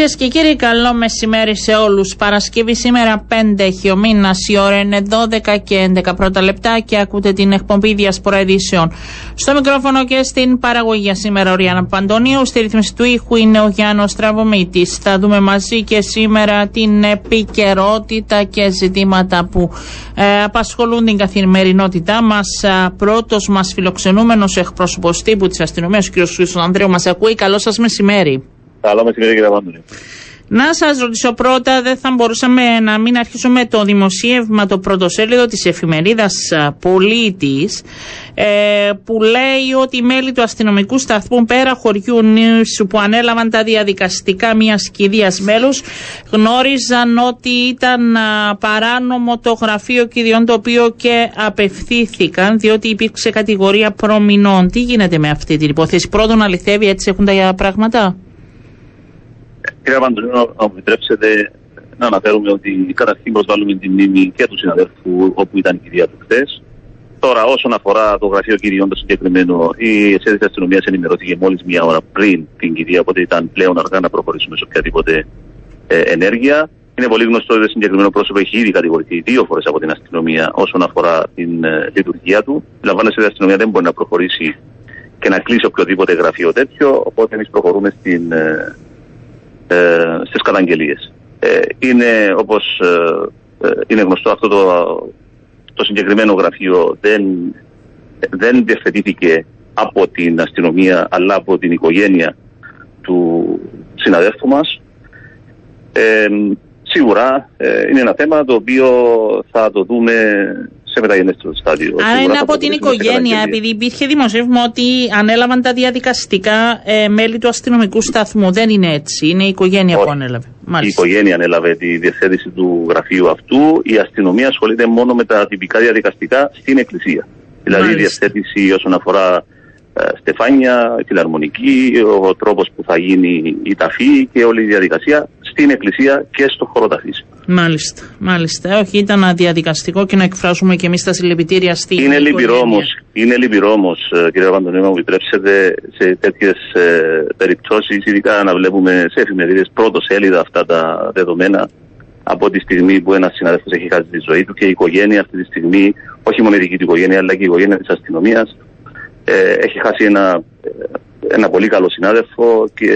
Κυρίες και κύριοι, καλό μεσημέρι σε όλους. Παρασκευή σήμερα 5 έχει ο μήνας. Η ώρα είναι 12 και 11 πρώτα λεπτά και ακούτε την εκπομπή Διασπορά Ειδήσεων. Στο μικρόφωνο και στην παραγωγή σήμερα ο Ριάννα Παντονίου. Στη ρύθμιση του ήχου είναι ο Γιάννος Τραβομήτη. Θα δούμε μαζί και σήμερα την επικαιρότητα και ζητήματα που ε, απασχολούν την καθημερινότητά μας. Πρώτος μας φιλοξενούμενος εκπρόσωπος τύπου της αστυνομίας, ο κ. Χρήστο Ανδρέου, μας ακούει. Καλό σας μεσημέρι. Καλό μεσημέρι κύριε Βάντονη. Να σας ρωτήσω πρώτα, δεν θα μπορούσαμε να μην αρχίσουμε το δημοσίευμα, το πρωτοσέλιδο της εφημερίδας Πολίτης, ε, που λέει ότι οι μέλη του αστυνομικού σταθμού πέρα χωριού Νίσου που ανέλαβαν τα διαδικαστικά μιας κηδείας μέλους γνώριζαν ότι ήταν παράνομο το γραφείο κηδιών το οποίο και απευθύθηκαν διότι υπήρξε κατηγορία προμηνών. Τι γίνεται με αυτή την υπόθεση, πρώτον αληθεύει έτσι έχουν τα πράγματα; Κύριε Παντονίνο, να μου επιτρέψετε να αναφέρουμε ότι καταρχήν προσβάλλουμε την μνήμη και του συναδέλφου όπου ήταν η κυρία του χθες. Τώρα, όσον αφορά το γραφείο κυριών το συγκεκριμένο, η εσέδη τη αστυνομίας ενημερώθηκε μόλις μία ώρα πριν την κυρία, οπότε ήταν πλέον αργά να προχωρήσουμε σε οποιαδήποτε ε, ενέργεια. Είναι πολύ γνωστό ότι το συγκεκριμένο πρόσωπο έχει ήδη κατηγορηθεί δύο φορές από την αστυνομία όσον αφορά την ε, λειτουργία του. Λαμβάνεσαι ότι η αστυνομία δεν μπορεί να προχωρήσει και να κλείσει οποιοδήποτε γραφείο τέτοιο, οπότε εμείς προχωρούμε στην ε, ε, στις καταγγελίες. Ε, είναι όπως ε, ε, είναι γνωστό αυτό το, το συγκεκριμένο γραφείο δεν, δεν διευθετήθηκε από την αστυνομία αλλά από την οικογένεια του συναδέλφου μας. Ε, σίγουρα είναι ένα θέμα το οποίο θα το δούμε σε μεταγενέστερο στάδιο. Άρα είναι από την οικογένεια, επειδή υπήρχε δημοσίευμα ότι ανέλαβαν τα διαδικαστικά ε, μέλη του αστυνομικού σταθμού. Δεν είναι έτσι. Είναι η οικογένεια που ανέλαβε. Μάλιστα. Η οικογένεια ανέλαβε τη διευθέτηση του γραφείου αυτού. Η αστυνομία ασχολείται μόνο με τα τυπικά διαδικαστικά στην Εκκλησία. Δηλαδή η διευθέτηση όσον αφορά ε, στεφάνια, φιλαρμονική, ο τρόπος που θα γίνει η ταφή και όλη η διαδικασία στην εκκλησία και στο χώρο ταφής. Μάλιστα, μάλιστα. Όχι, ήταν αδιαδικαστικό και να εκφράσουμε και εμείς τα συλληπιτήρια στη Είναι λυπηρό όμω, είναι λυπηρό όμως, ε, κύριε Παντονίου, μου επιτρέψετε σε τέτοιες περιπτώσεις, ειδικά να βλέπουμε σε εφημερίδες πρώτος σέλιδα αυτά τα δεδομένα από τη στιγμή που ένας συναδέλφος έχει χάσει τη ζωή του και η οικογένεια αυτή τη στιγμή, όχι μόνο η δική του οικογένεια, αλλά και η οικογένεια της αστυνομίας, ε, έχει χάσει ένα, ε, ένα πολύ καλό συνάδελφο και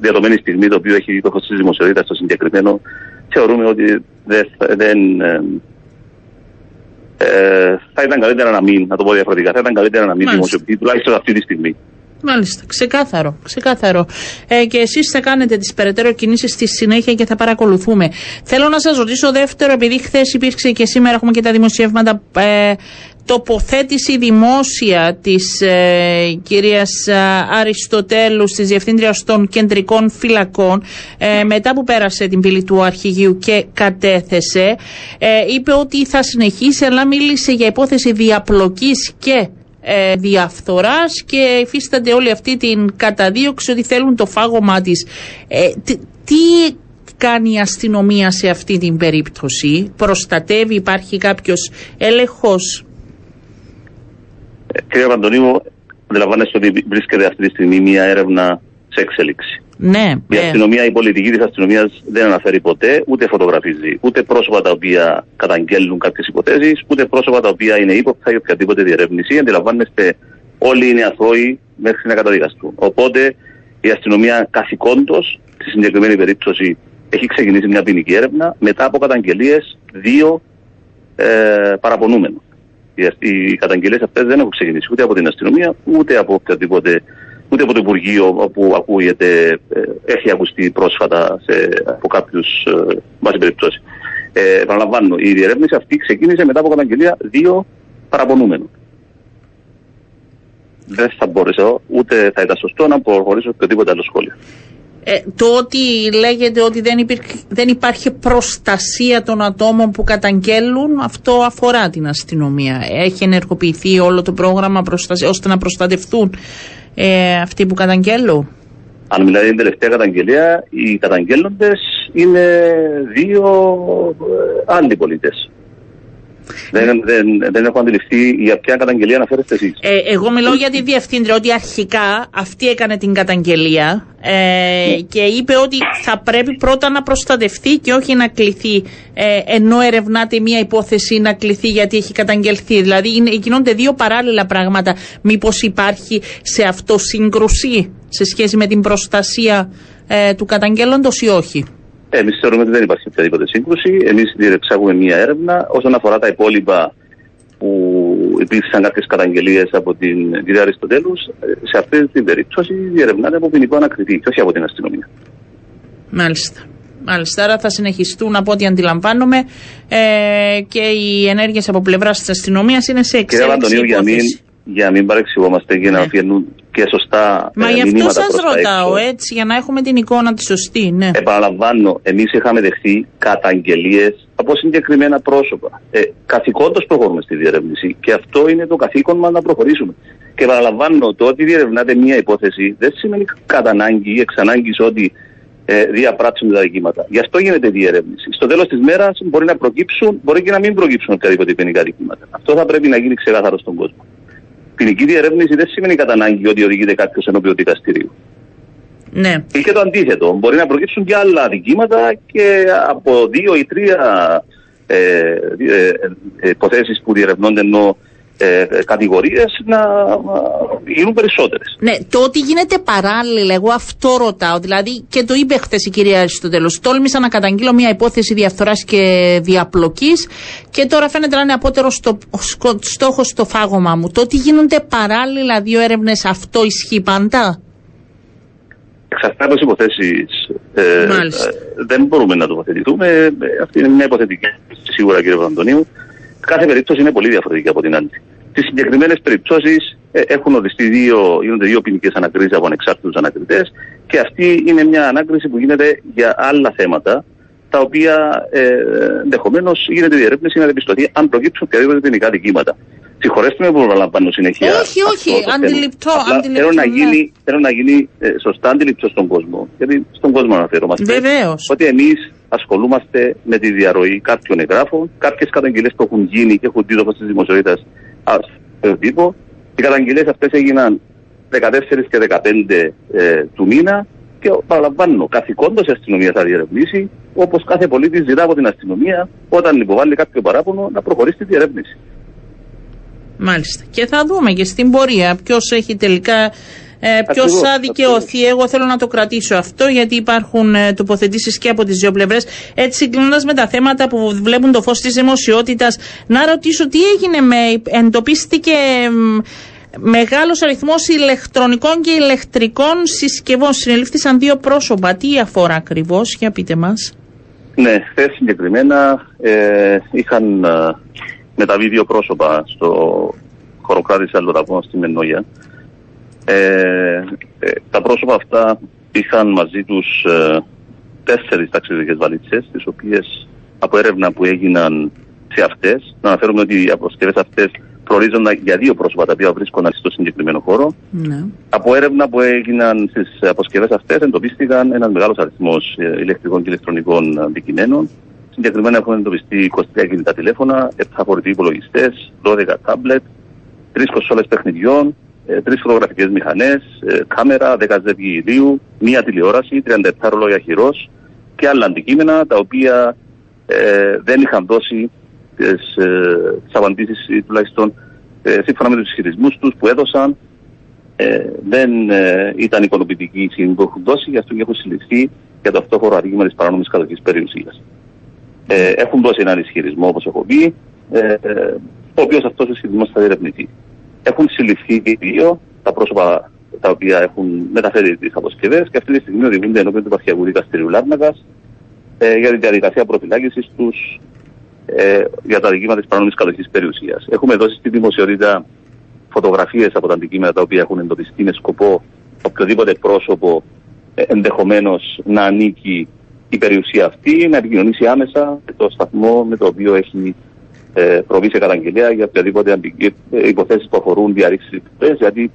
διαδομένη στιγμή το οποίο έχει δώσει τη δημοσιότητα στο συγκεκριμένο, θεωρούμε ότι δεν, δεν ε, ε, θα ήταν καλύτερα να μην, να το πω διαφορετικά, θα ήταν καλύτερα να μην δημοσιοποιηθεί τουλάχιστον αυτή τη στιγμή. Μάλιστα, ξεκάθαρο. ξεκάθαρο. Ε, και εσείς θα κάνετε τις περαιτέρω κινήσεις στη συνέχεια και θα παρακολουθούμε. Θέλω να σας ρωτήσω δεύτερο, επειδή χθες υπήρξε και σήμερα έχουμε και τα δημοσιεύματα ε, τοποθέτηση δημόσια της ε, κυρίας ε, Αριστοτέλου της Διευθύντριας των Κεντρικών Φυλακών ε, μετά που πέρασε την πύλη του αρχηγείου και κατέθεσε ε, είπε ότι θα συνεχίσει αλλά μίλησε για υπόθεση διαπλοκής και ε, διαφθοράς και υφίστανται όλη αυτή την καταδίωξη ότι θέλουν το φάγωμά της. τι, τι κάνει η αστυνομία σε αυτή την περίπτωση, προστατεύει, υπάρχει κάποιος έλεγχος; Κύριε Παντονίου, αντιλαμβάνεστε ότι βρίσκεται αυτή τη στιγμή μια έρευνα σε εξέλιξη. Ναι, η ναι. αστυνομία, η πολιτική της αστυνομίας δεν αναφέρει ποτέ, ούτε φωτογραφίζει, ούτε πρόσωπα τα οποία καταγγέλνουν κάποιες υποθέσει, ούτε πρόσωπα τα οποία είναι ύποπτα για οποιαδήποτε διερεύνηση. Αντιλαμβάνεστε, όλοι είναι αθώοι μέχρι να καταδικαστούν. Οπότε η αστυνομία καθηκόντως, στη συγκεκριμένη περίπτωση, έχει ξεκινήσει μια ποινική έρευνα μετά από καταγγελίες δύο ε, παραπονούμενων. Οι καταγγελίες αυτές δεν έχουν ξεκινήσει ούτε από την αστυνομία, ούτε από οποιαδήποτε ούτε από το Υπουργείο που ακούγεται, ε, έχει ακουστεί πρόσφατα σε, από κάποιους ε, βάση περιπτώσει. Ε, επαναλαμβάνω, η διερεύνηση αυτή ξεκίνησε μετά από καταγγελία δύο παραπονούμενων. Δεν θα μπορέσω, ούτε θα ήταν σωστό να προχωρήσω οποιοδήποτε άλλο σχόλιο. Ε, το ότι λέγεται ότι δεν, δεν υπάρχει προστασία των ατόμων που καταγγέλουν, αυτό αφορά την αστυνομία. Έχει ενεργοποιηθεί όλο το πρόγραμμα προστασία, ώστε να προστατευτούν ε, αυτοί που καταγγέλουν; Αν μιλάει για την τελευταία καταγγελία, οι καταγγέλλοντες είναι δύο ε, άλλοι πολίτες. Δεν, δεν, δεν έχω αντιληφθεί για ποια καταγγελία αναφέρεστε εσείς. Ε, εγώ μιλώ για τη διευθύντρια ότι αρχικά αυτή έκανε την καταγγελία ε, και είπε ότι θα πρέπει πρώτα να προστατευτεί και όχι να κληθεί ε, ενώ ερευνάται μια υπόθεση να κληθεί γιατί έχει καταγγελθεί. Δηλαδή είναι, γίνονται δύο παράλληλα πράγματα. Μήπως υπάρχει σε αυτό σύγκρουση σε σχέση με την προστασία ε, του καταγγέλλοντος ή όχι; Εμείς θεωρούμε ότι δεν υπάρχει οποιαδήποτε σύγκρουση. Εμείς διεξάγουμε μία έρευνα. Όσον αφορά τα υπόλοιπα που υπήρξαν κάποιες καταγγελίες από την κυρία Αριστοτέλους, σε αυτή την περίπτωση διερευνάται από ποινικό ανακριτή και όχι από την αστυνομία. Μάλιστα. Μάλιστα, άρα θα συνεχιστούν από ό,τι αντιλαμβάνομαι ε, και οι ενέργειες από πλευράς της αστυνομίας είναι σε εξέλιξη. Κύριε για μην, για να μην παρεξηγόμαστε και να ναι. βγαίνουν και σωστά Μα ε, γι' αυτό σας ρωτάω έτσι, για να έχουμε την εικόνα τη σωστή. Ναι. Επαναλαμβάνω, εμείς είχαμε δεχθεί καταγγελίες από συγκεκριμένα πρόσωπα. Ε, Καθηκόντως προχωρούμε στη διερεύνηση και αυτό είναι το καθήκον μας να προχωρήσουμε. Και επαναλαμβάνω, το ότι διερευνάται μία υπόθεση δεν σημαίνει κατά ανάγκη ή εξ ανάγκης ότι ε, διαπράξουν τα δικήματα. Γι' αυτό γίνεται η διερεύνηση. Στο τέλος της μέρας μπορεί να προκύψουν, μπορεί και να μην προκύψουν οποιαδήποτε ποινικά δικήματα. Αυτό θα πρέπει να γίνει ξεκάθαρο στον κόσμο. Ποινική διερεύνηση δεν σημαίνει κατά ανάγκη ότι οδηγείται κάποιος ενώπιον δικαστηρίου. Ναι. Ή και το αντίθετο. Μπορεί να προκύψουν και άλλα δικήματα και από δύο ή τρία ε, ε, ε, υποθέσεις που διερευνώνται ενώ ε, κατηγορίες να γίνουν περισσότερες. Ναι, το ότι γίνεται παράλληλα, εγώ αυτό ρωτάω. Δηλαδή, και το είπε χθες η κυρία Αριστοτέλους. Τόλμησα να καταγγείλω μια υπόθεση διαφθοράς και διαπλοκής και τώρα φαίνεται να είναι απότερο στο, στόχο στο φάγωμά μου. Το ότι γίνονται παράλληλα δύο έρευνες, αυτό ισχύει πάντα; Εξαρτάται από υποθέσεις. Ε, δεν μπορούμε να τοποθετηθούμε. Ε, αυτή είναι μια υποθετική, σίγουρα κύριε Παπαντονίου. Κάθε περίπτωση είναι πολύ διαφορετική από την άλλη. Στι συγκεκριμένες περιπτώσεις ε, έχουν οριστεί δύο, γίνονται δύο ποινικές ανακρίσεις από ανεξάρτητους ανακριτές και αυτή είναι μια ανάκριση που γίνεται για άλλα θέματα τα οποία ε, ενδεχομένως γίνεται διερεύνηση να διαπιστωθεί αν προκύψουν οποιαδήποτε ποινικά δικήματα. Συγχωρέστε με που προλαμβάνω συνέχεια. Όχι, όχι, αντιληπτό. αντιληπτό θέλω, να γίνει, ναι. θέλω να γίνει ε, σωστά αντιληπτό στον κόσμο. Γιατί στον κόσμο αναφέρομαστε. Βεβαίως. Ότι εμείς ασχολούμαστε με τη διαρροή κάποιων εγγράφων, κάποιες καταγγελίες που έχουν γίνει και έχουν δει το τη δημοσιότητα στον τύπο. Οι καταγγελίες αυτές έγιναν 14 και 15 ε, του μήνα και παραλαμβάνω, καθηκόντως η αστυνομία θα διερευνήσει, όπως κάθε πολίτης ζητά από την αστυνομία, όταν υποβάλλει κάποιο παράπονο, να προχωρήσει τη διερεύνηση. Μάλιστα. Και θα δούμε και στην πορεία ποιος έχει τελικά ε, Ποιος θα δικαιωθεί, εγώ θέλω να το κρατήσω αυτό, γιατί υπάρχουν ε, τοποθετήσεις και από τις δύο πλευρές. Έτσι, κλείνοντα με τα θέματα που βλέπουν το φως της δημοσιότητας, να ρωτήσω τι έγινε με. Εντοπίστηκε μεγάλος αριθμός ηλεκτρονικών και ηλεκτρικών συσκευών. Συνελήφθησαν δύο πρόσωπα. Τι αφορά ακριβώς, για πείτε μας. Ναι, χθες συγκεκριμένα ε, είχαν ε, μεταβεί δύο πρόσωπα στο χωροκράτη Αλλοδαπών στη Μενόγια ε, ε, τα πρόσωπα αυτά είχαν μαζί τους ε, τέσσερις ταξιδιωτικές βαλίτσες, τις οποίες από έρευνα που έγιναν σε αυτές, να αναφέρουμε ότι οι αποσκευές αυτές προορίζονταν για δύο πρόσωπα τα οποία βρίσκονταν στο συγκεκριμένο χώρο. Ναι. Από έρευνα που έγιναν στις αποσκευές αυτές, εντοπίστηκαν ένας μεγάλος αριθμός ε, ηλεκτρικών και ηλεκτρονικών αντικειμένων. Συγκεκριμένα έχουν εντοπιστεί 23 κινητά τηλέφωνα, 7 φορητοί υπολογιστές, 12 τάμπλετ, 3 κοσόλε παιχνιδιών, ε, τρεις φωτογραφικές μηχανές, ε, κάμερα, 10 ζεύγη ηλίου, μία τηλεόραση, 37 ρολόγια χειρός και άλλα αντικείμενα τα οποία ε, δεν είχαν δώσει τις, ε, τις απαντήσεις τουλάχιστον ε, σύμφωνα με τους ισχυρισμούς τους που έδωσαν ε, δεν ε, ήταν ικανοποιητική η στιγμή που έχουν δώσει, γι' αυτό και έχουν συλληφθεί για το αυτόφορο αδίκημα της παράνομης κατοχής περιουσίας. Ε, έχουν δώσει έναν ισχυρισμό όπως έχω πει, ε, ο οποίος αυτός ο ισχυρισμός θα διερευνηθεί. Έχουν συλληφθεί και δύο τα πρόσωπα τα οποία έχουν μεταφέρει τις αποσκευές και αυτή τη στιγμή οδηγούνται ενώπιον του Παθιακού Δικαστηρίου Λάρνακα ε, για τη διαδικασία προφυλάκησης τους ε, για τα δικήματα της παράνομης κατοχή περιουσίας. Έχουμε δώσει στη δημοσιότητα φωτογραφίες από τα αντικείμενα τα οποία έχουν εντοπιστεί με σκοπό οποιοδήποτε πρόσωπο ε, ενδεχομένως να ανήκει η περιουσία αυτή, να επικοινωνήσει άμεσα με το σταθμό με το οποίο έχει ε, προβεί σε καταγγελία για οποιαδήποτε ε, υποθέσεις που αφορούν διαρρήξεις γιατί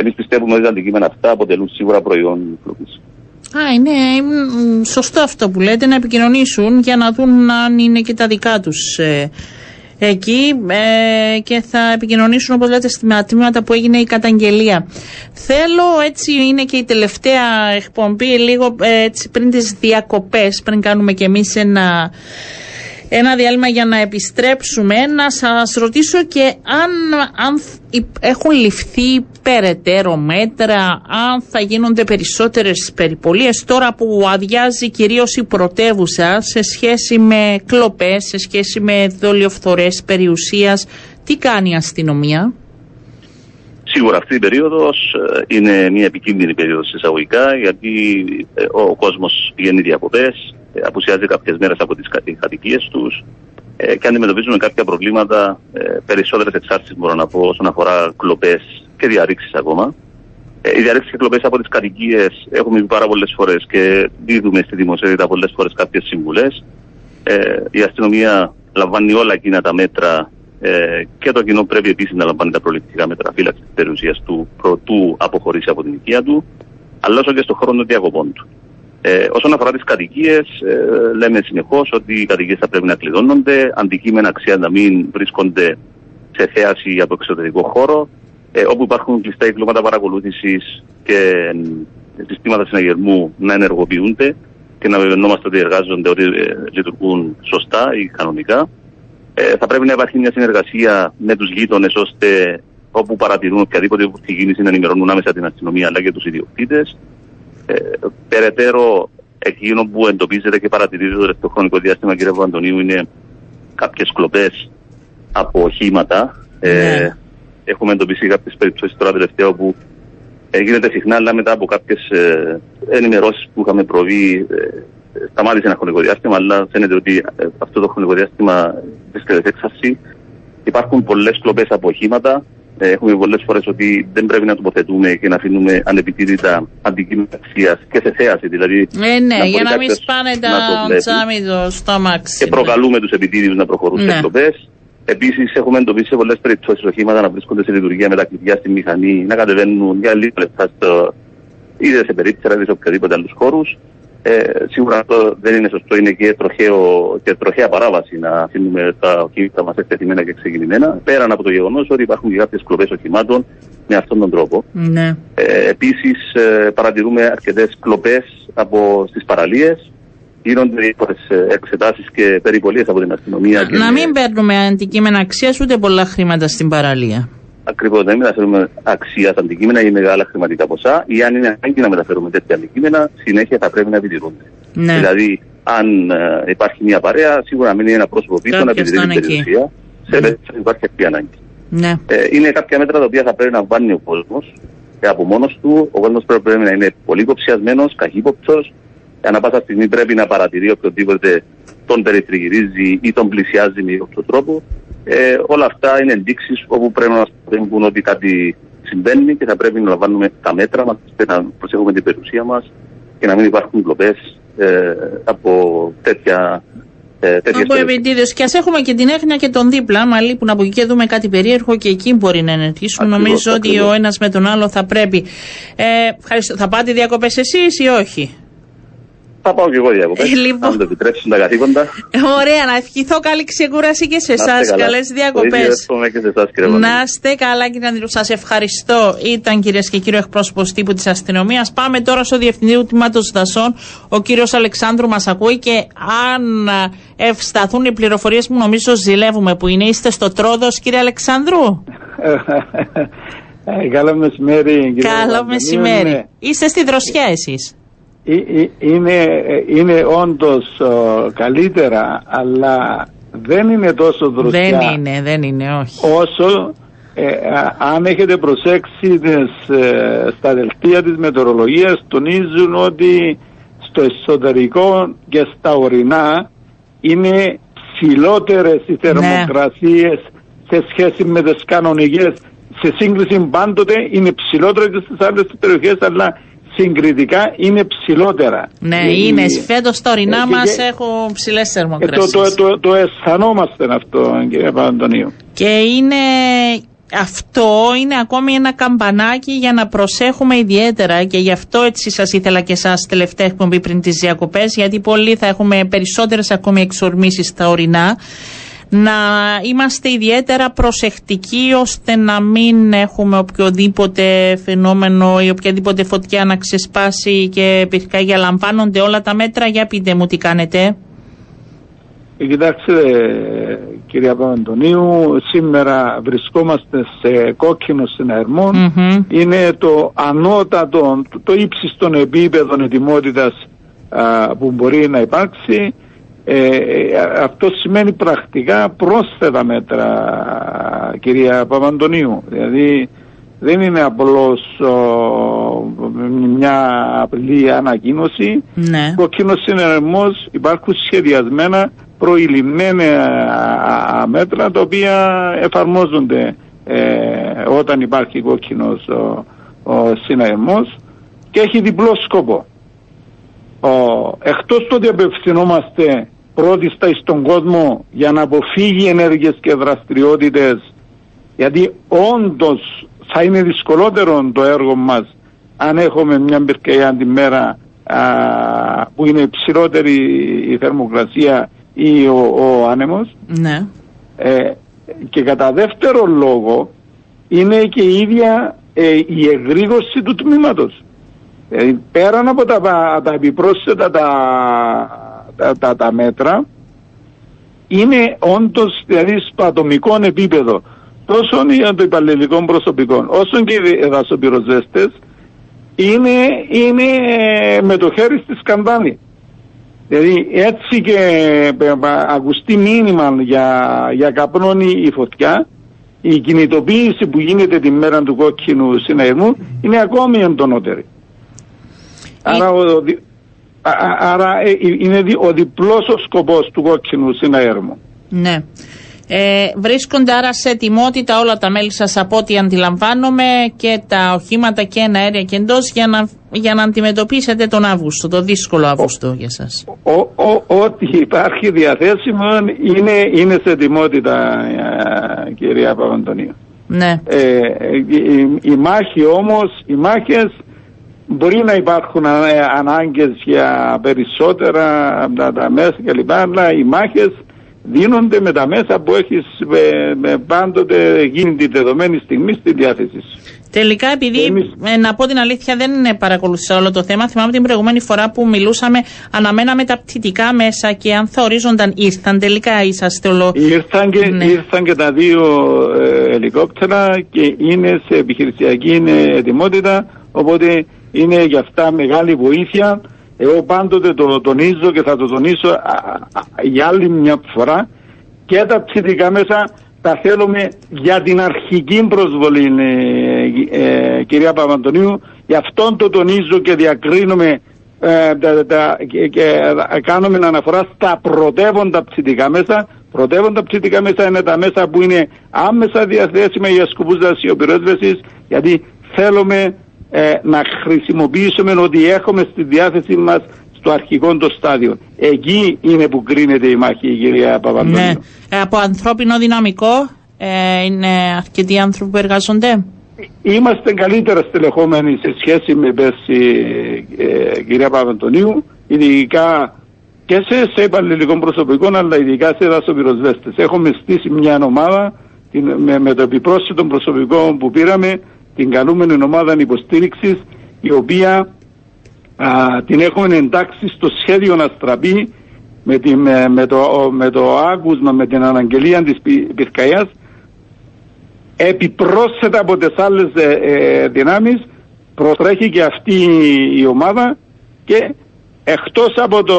Εμείς πιστεύουμε ότι τα αντικείμενα αυτά αποτελούν σίγουρα προϊόν κλοπή. Α, είναι μ, σωστό αυτό που λέτε, να επικοινωνήσουν για να δουν αν είναι και τα δικά τους ε, εκεί ε, και θα επικοινωνήσουν όπως λέτε στη τμήματα που έγινε η καταγγελία. Θέλω, έτσι είναι και η τελευταία εκπομπή, λίγο ε, έτσι πριν τις διακοπές, πριν κάνουμε και εμείς ένα ένα διάλειμμα για να επιστρέψουμε. Να σας ρωτήσω και αν, αν έχουν ληφθεί περαιτέρω μέτρα, αν θα γίνονται περισσότερες περιπολίες τώρα που αδειάζει κυρίως η πρωτεύουσα σε σχέση με κλοπές, σε σχέση με δολιοφθορές περιουσίας. Τι κάνει η αστυνομία; Σίγουρα αυτή η περίοδος ε, είναι μια επικίνδυνη περίοδος εισαγωγικά γιατί ε, ο κόσμος πηγαίνει διακοπές, ε, απουσιάζει κάποιες μέρες από τις κατοικίες τους ε, και αντιμετωπίζουμε κάποια προβλήματα, ε, περισσότερες εξάρτησεις μπορώ να πω όσον αφορά κλοπές και διαρρήξεις ακόμα. Ε, οι διαρρήξεις και κλοπές από τις κατοικίες έχουμε πει πάρα πολλές φορές και δίδουμε στη δημοσιότητα πολλές φορές κάποιες συμβουλές. Ε, η αστυνομία λαμβάνει όλα εκείνα τα μέτρα ε, και το κοινό πρέπει επίσης να λαμβάνει τα προληπτικά μέτρα φύλαξης της περιουσίας του προτού αποχωρήσει από την οικία του, αλλά όσο και στον χρόνο διακοπών του. Ε, όσον αφορά τις κατοικίες, ε, λέμε συνεχώς ότι οι κατοικίες θα πρέπει να κλειδώνονται, αντικείμενα αξία να μην βρίσκονται σε θέαση από εξωτερικό χώρο, ε, όπου υπάρχουν κλειστά εγκλήματα παρακολούθησης και ε, συστήματα συναγερμού να ενεργοποιούνται και να βεβαιωνόμαστε ότι εργάζονται, ότι ε, λειτουργούν σωστά ή κανονικά. Ε, θα πρέπει να υπάρχει μια συνεργασία με τους γείτονες ώστε όπου παρατηρούν οποιαδήποτε κίνηση να ενημερώνουν άμεσα την αστυνομία αλλά και τους ιδιοκτήτες. Ε, περαιτέρω, εκείνο που εντοπίζεται και παρατηρίζεται στο χρονικό διάστημα, κύριε Βαντονίου, είναι κάποιες κλοπές από οχήματα. Ε, ναι. έχουμε εντοπίσει κάποιες περιπτώσεις τώρα τελευταία όπου γίνεται συχνά, αλλά μετά από κάποιες ε, ενημερώσεις που είχαμε προβεί, ε, σταμάτησε ένα χρονικό διάστημα, αλλά φαίνεται ότι ε, αυτό το χρονικό διάστημα βρίσκεται σε έξαρση. Υπάρχουν πολλές κλοπές από οχήματα. Ε, έχουμε πολλές φορές ότι δεν πρέπει να τοποθετούμε και να αφήνουμε ανεπιτήρητα αντικείμενα αξίας και σε θέαση. Δηλαδή, ε, ναι, για να μην σπάνε τα τσάμιδο στο αμάξι. Και προκαλούμε τους επιτήριου να προχωρούν ναι. σε κλοπέ. Επίσης, έχουμε εντοπίσει σε πολλές περιπτώσεις οχήματα να βρίσκονται σε λειτουργία με τα κλειδιά στη μηχανή, να κατεβαίνουν για λίγα λεπτά στο είτε σε περίπτωση είτε σε οποιαδήποτε άλλους χώρους. Ε, σίγουρα αυτό δεν είναι σωστό, είναι και, τροχαίο, και τροχαία παράβαση να αφήνουμε τα οχήματα μας εκτεθειμένα και ξεκινημένα. Πέραν από το γεγονός ότι υπάρχουν και κάποιες κλοπές οχημάτων με αυτόν τον τρόπο. Ναι. Ε, Επίσης, ε, παρατηρούμε αρκετές κλοπές στις παραλίες. Γίνονται διάφορε εξετάσεις και περιπολίε από την αστυνομία. Να, να μην παίρνουμε αντικείμενα αξίας ούτε πολλά χρήματα στην παραλία ακριβώς να μην μεταφέρουμε αξία στα αντικείμενα ή μεγάλα χρηματικά ποσά, ή αν είναι ανάγκη να μεταφέρουμε τέτοια αντικείμενα, συνέχεια θα πρέπει να επιτηρούνται. Ναι. Δηλαδή, αν ε, υπάρχει μια παρέα, σίγουρα μην είναι ένα πρόσωπο πίσω να επιτηρεί την περιουσία, σε ναι. περίπτωση που υπάρχει αυτή η ανάγκη. Ναι. Ε, είναι κάποια μέτρα τα οποία θα πρέπει να βάλει ο κόσμος και από μόνος του. Ο κόσμος πρέπει να είναι πολύ κοψιασμένο, καχύποπτος. Ανά πάσα στιγμή πρέπει να παρατηρεί οποιοδήποτε τον περιτριγυρίζει ή τον πλησιάζει με κάποιο τρόπο. Ε, όλα αυτά είναι ενδείξεις όπου πρέπει να μα πούν ότι κάτι συμβαίνει και θα πρέπει να λαμβάνουμε τα μέτρα μας, να προσέχουμε την περιουσία μας και να μην υπάρχουν κλοπές ε, από τέτοια ε, από επιτίδιο. Και ας έχουμε και την έγνοια και τον δίπλα. Άμα λείπουν από εκεί και δούμε κάτι περίεργο και εκεί μπορεί να ενεργήσουν. Νομίζω ότι ο ένας με τον άλλο θα πρέπει. Ε, Θα πάτε διακοπές εσείς ή όχι; Θα πάω και εγώ διακοπέ. Ε, λοιπόν. Αν το επιτρέψουν τα καθήκοντα. Ωραία, να ευχηθώ καλή ξεκούραση και σε εσάς. Καλές διακοπές. Να είστε καλά, κύριε Ανδρού. Σας ευχαριστώ. Ήταν κυρίες και κύριο εκπρόσωπος τύπου της αστυνομίας. Πάμε τώρα στο Διευθυντή του Τμήματος Δασών. Ο κύριος Αλεξάνδρου μας ακούει και αν ευσταθούν οι πληροφορίες που νομίζω ζηλεύουμε που είναι. Είστε στο τρόδος, κύριε Αλεξάνδρου; Ε, καλό μεσημέρι, κύριε Καλό μεσημέρι. Είστε στη δροσιά εσείς; Είναι, είναι όντως καλύτερα αλλά δεν είναι τόσο δροσιά δεν είναι, δεν είναι, όχι. όσο ε, αν έχετε προσέξει τις, ε, στα δελτία της μετεωρολογίας τονίζουν ότι στο εσωτερικό και στα ορεινά είναι ψηλότερες οι θερμοκρασίες σε σχέση με τις κανονικές. Σε σύγκριση πάντοτε είναι ψηλότερο και στις άλλες περιοχές αλλά συγκριτικά είναι ψηλότερα. Ναι, ε, είναι. Φέτος τα ορεινά ε, μας έχουν ψηλές θερμοκρασίες. το, το, το, το, αισθανόμαστε αυτό, κύριε Παπαντονίου. Και είναι αυτό είναι ακόμη ένα καμπανάκι για να προσέχουμε ιδιαίτερα και γι' αυτό έτσι σας ήθελα και εσάς τελευταία εκπομπή πριν τις διακοπές γιατί πολλοί θα έχουμε περισσότερες ακόμη εξορμήσεις στα ορεινά να είμαστε ιδιαίτερα προσεκτικοί ώστε να μην έχουμε οποιοδήποτε φαινόμενο ή οποιαδήποτε φωτιά να ξεσπάσει και πυρκαγιά λαμβάνονται όλα τα μέτρα. Για πείτε μου τι κάνετε. Ε, κοιτάξτε κυρία Παπαντονίου, σήμερα βρισκόμαστε σε κόκκινο συναγερμό. Είναι το ανώτατο, το ύψιστο επίπεδο ετοιμότητας που μπορεί να υπάρξει. Ε, ε, αυτό σημαίνει πρακτικά πρόσθετα μέτρα κυρία Παπαντονίου. Δηλαδή δεν είναι απλώς μια απλή ανακοίνωση. Ναι. Κόκκινος συνεργμός υπάρχουν σχεδιασμένα προηλημμένα μέτρα τα οποία εφαρμόζονται ε, όταν υπάρχει κόκκινος ο, ο και έχει διπλό σκοπό. Ο, εκτός το ότι απευθυνόμαστε πρώτη στον κόσμο για να αποφύγει ενέργειες και δραστηριότητες γιατί όντως θα είναι δυσκολότερο το έργο μας αν έχουμε μια πυρκαγιά τη μέρα που είναι υψηλότερη η θερμοκρασία ή ο, ο άνεμος. Ναι. Ε, και κατά δεύτερο λόγο είναι και η ίδια ε, η εγρήγορση του τμήματος. Ε, πέραν από τα, τα επιπρόσθετα τα, τα, τα, μέτρα είναι όντως δηλαδή στο ατομικό επίπεδο τόσο για το υπαλληλικό προσωπικό όσο και οι δασοπυροσβέστες είναι, είναι με το χέρι στη σκανδάλη. Δηλαδή έτσι και ε, ακουστεί μήνυμα για, για καπνώνει η φωτιά, η κινητοποίηση που γίνεται τη μέρα του κόκκινου συναγερμού είναι ακόμη εντονότερη. Άρα, ο, άρα ε, είναι ο διπλός ο σκοπός του κόκκινου συναγερμού. Ναι. Ε, βρίσκονται άρα σε ετοιμότητα όλα τα μέλη σας από ό,τι αντιλαμβάνομαι και τα οχήματα και ένα αέρια και εντός για να, για να αντιμετωπίσετε τον Αύγουστο, το δύσκολο Αύγουστο για σας. Ό,τι υπάρχει διαθέσιμο είναι, είναι σε ετοιμότητα ε, κυρία Παπαντονίου. Ναι. Ε, η, η, μάχη όμως, οι μάχες μπορεί να υπάρχουν ε, ανάγκες για περισσότερα τα, τα μέσα κλπ. Αλλά οι μάχες δίνονται με τα μέσα που έχεις με, πάντοτε γίνει τη δεδομένη στιγμή στη διάθεση Τελικά, επειδή ε, να πω την αλήθεια, δεν παρακολουθήσα όλο το θέμα. Θυμάμαι την προηγούμενη φορά που μιλούσαμε, αναμέναμε τα πτυτικά μέσα και αν θα ορίζονταν, ήρθαν τελικά, είσαστε όλο. Ήρθαν και, ναι. ήρθαν και τα δύο ε, ελικόπτερα και είναι σε επιχειρησιακή ετοιμότητα. Οπότε είναι για αυτά μεγάλη βοήθεια. Εγώ πάντοτε το τονίζω και θα το τονίσω για άλλη μια φορά. Και τα ψηφικά μέσα τα θέλουμε για την αρχική προσβολή ε, ε, κυρία Παπαντονίου. Γι' αυτόν το τονίζω και διακρίνουμε ε, και, κάνουμε αναφορά στα πρωτεύοντα ψητικά μέσα. Πρωτεύοντα ψητικά μέσα είναι τα μέσα που είναι άμεσα διαθέσιμα για σκοπούς δασιοπυρόσβεσης γιατί θέλουμε ε, να χρησιμοποιήσουμε ότι έχουμε στη διάθεσή μας στο αρχικό το στάδιο. Εκεί είναι που κρίνεται η μάχη, η κυρία Παπαδόπουλου. Ναι. Ε, από ανθρώπινο δυναμικό ε, είναι αρκετοί άνθρωποι που εργάζονται; Είμαστε καλύτερα στελεχόμενοι σε σχέση με πέρσι, ε, κυρία Παπαντονίου, ειδικά και σε, σε υπαλληλικό προσωπικό, αλλά ειδικά σε δασοπυροσβέστες. Έχουμε στήσει μια ομάδα την, με, με το επιπρόσθετο προσωπικό που πήραμε την καλούμενη ομάδα υποστήριξης, η οποία την έχουμε εντάξει στο σχέδιο να στραπεί με, τη, με, το, με το άκουσμα, με την αναγγελία της πυρκαγιάς επιπρόσθετα από τις άλλες ε, ε, δυνάμεις προτρέχει και αυτή η ομάδα και εκτός από το,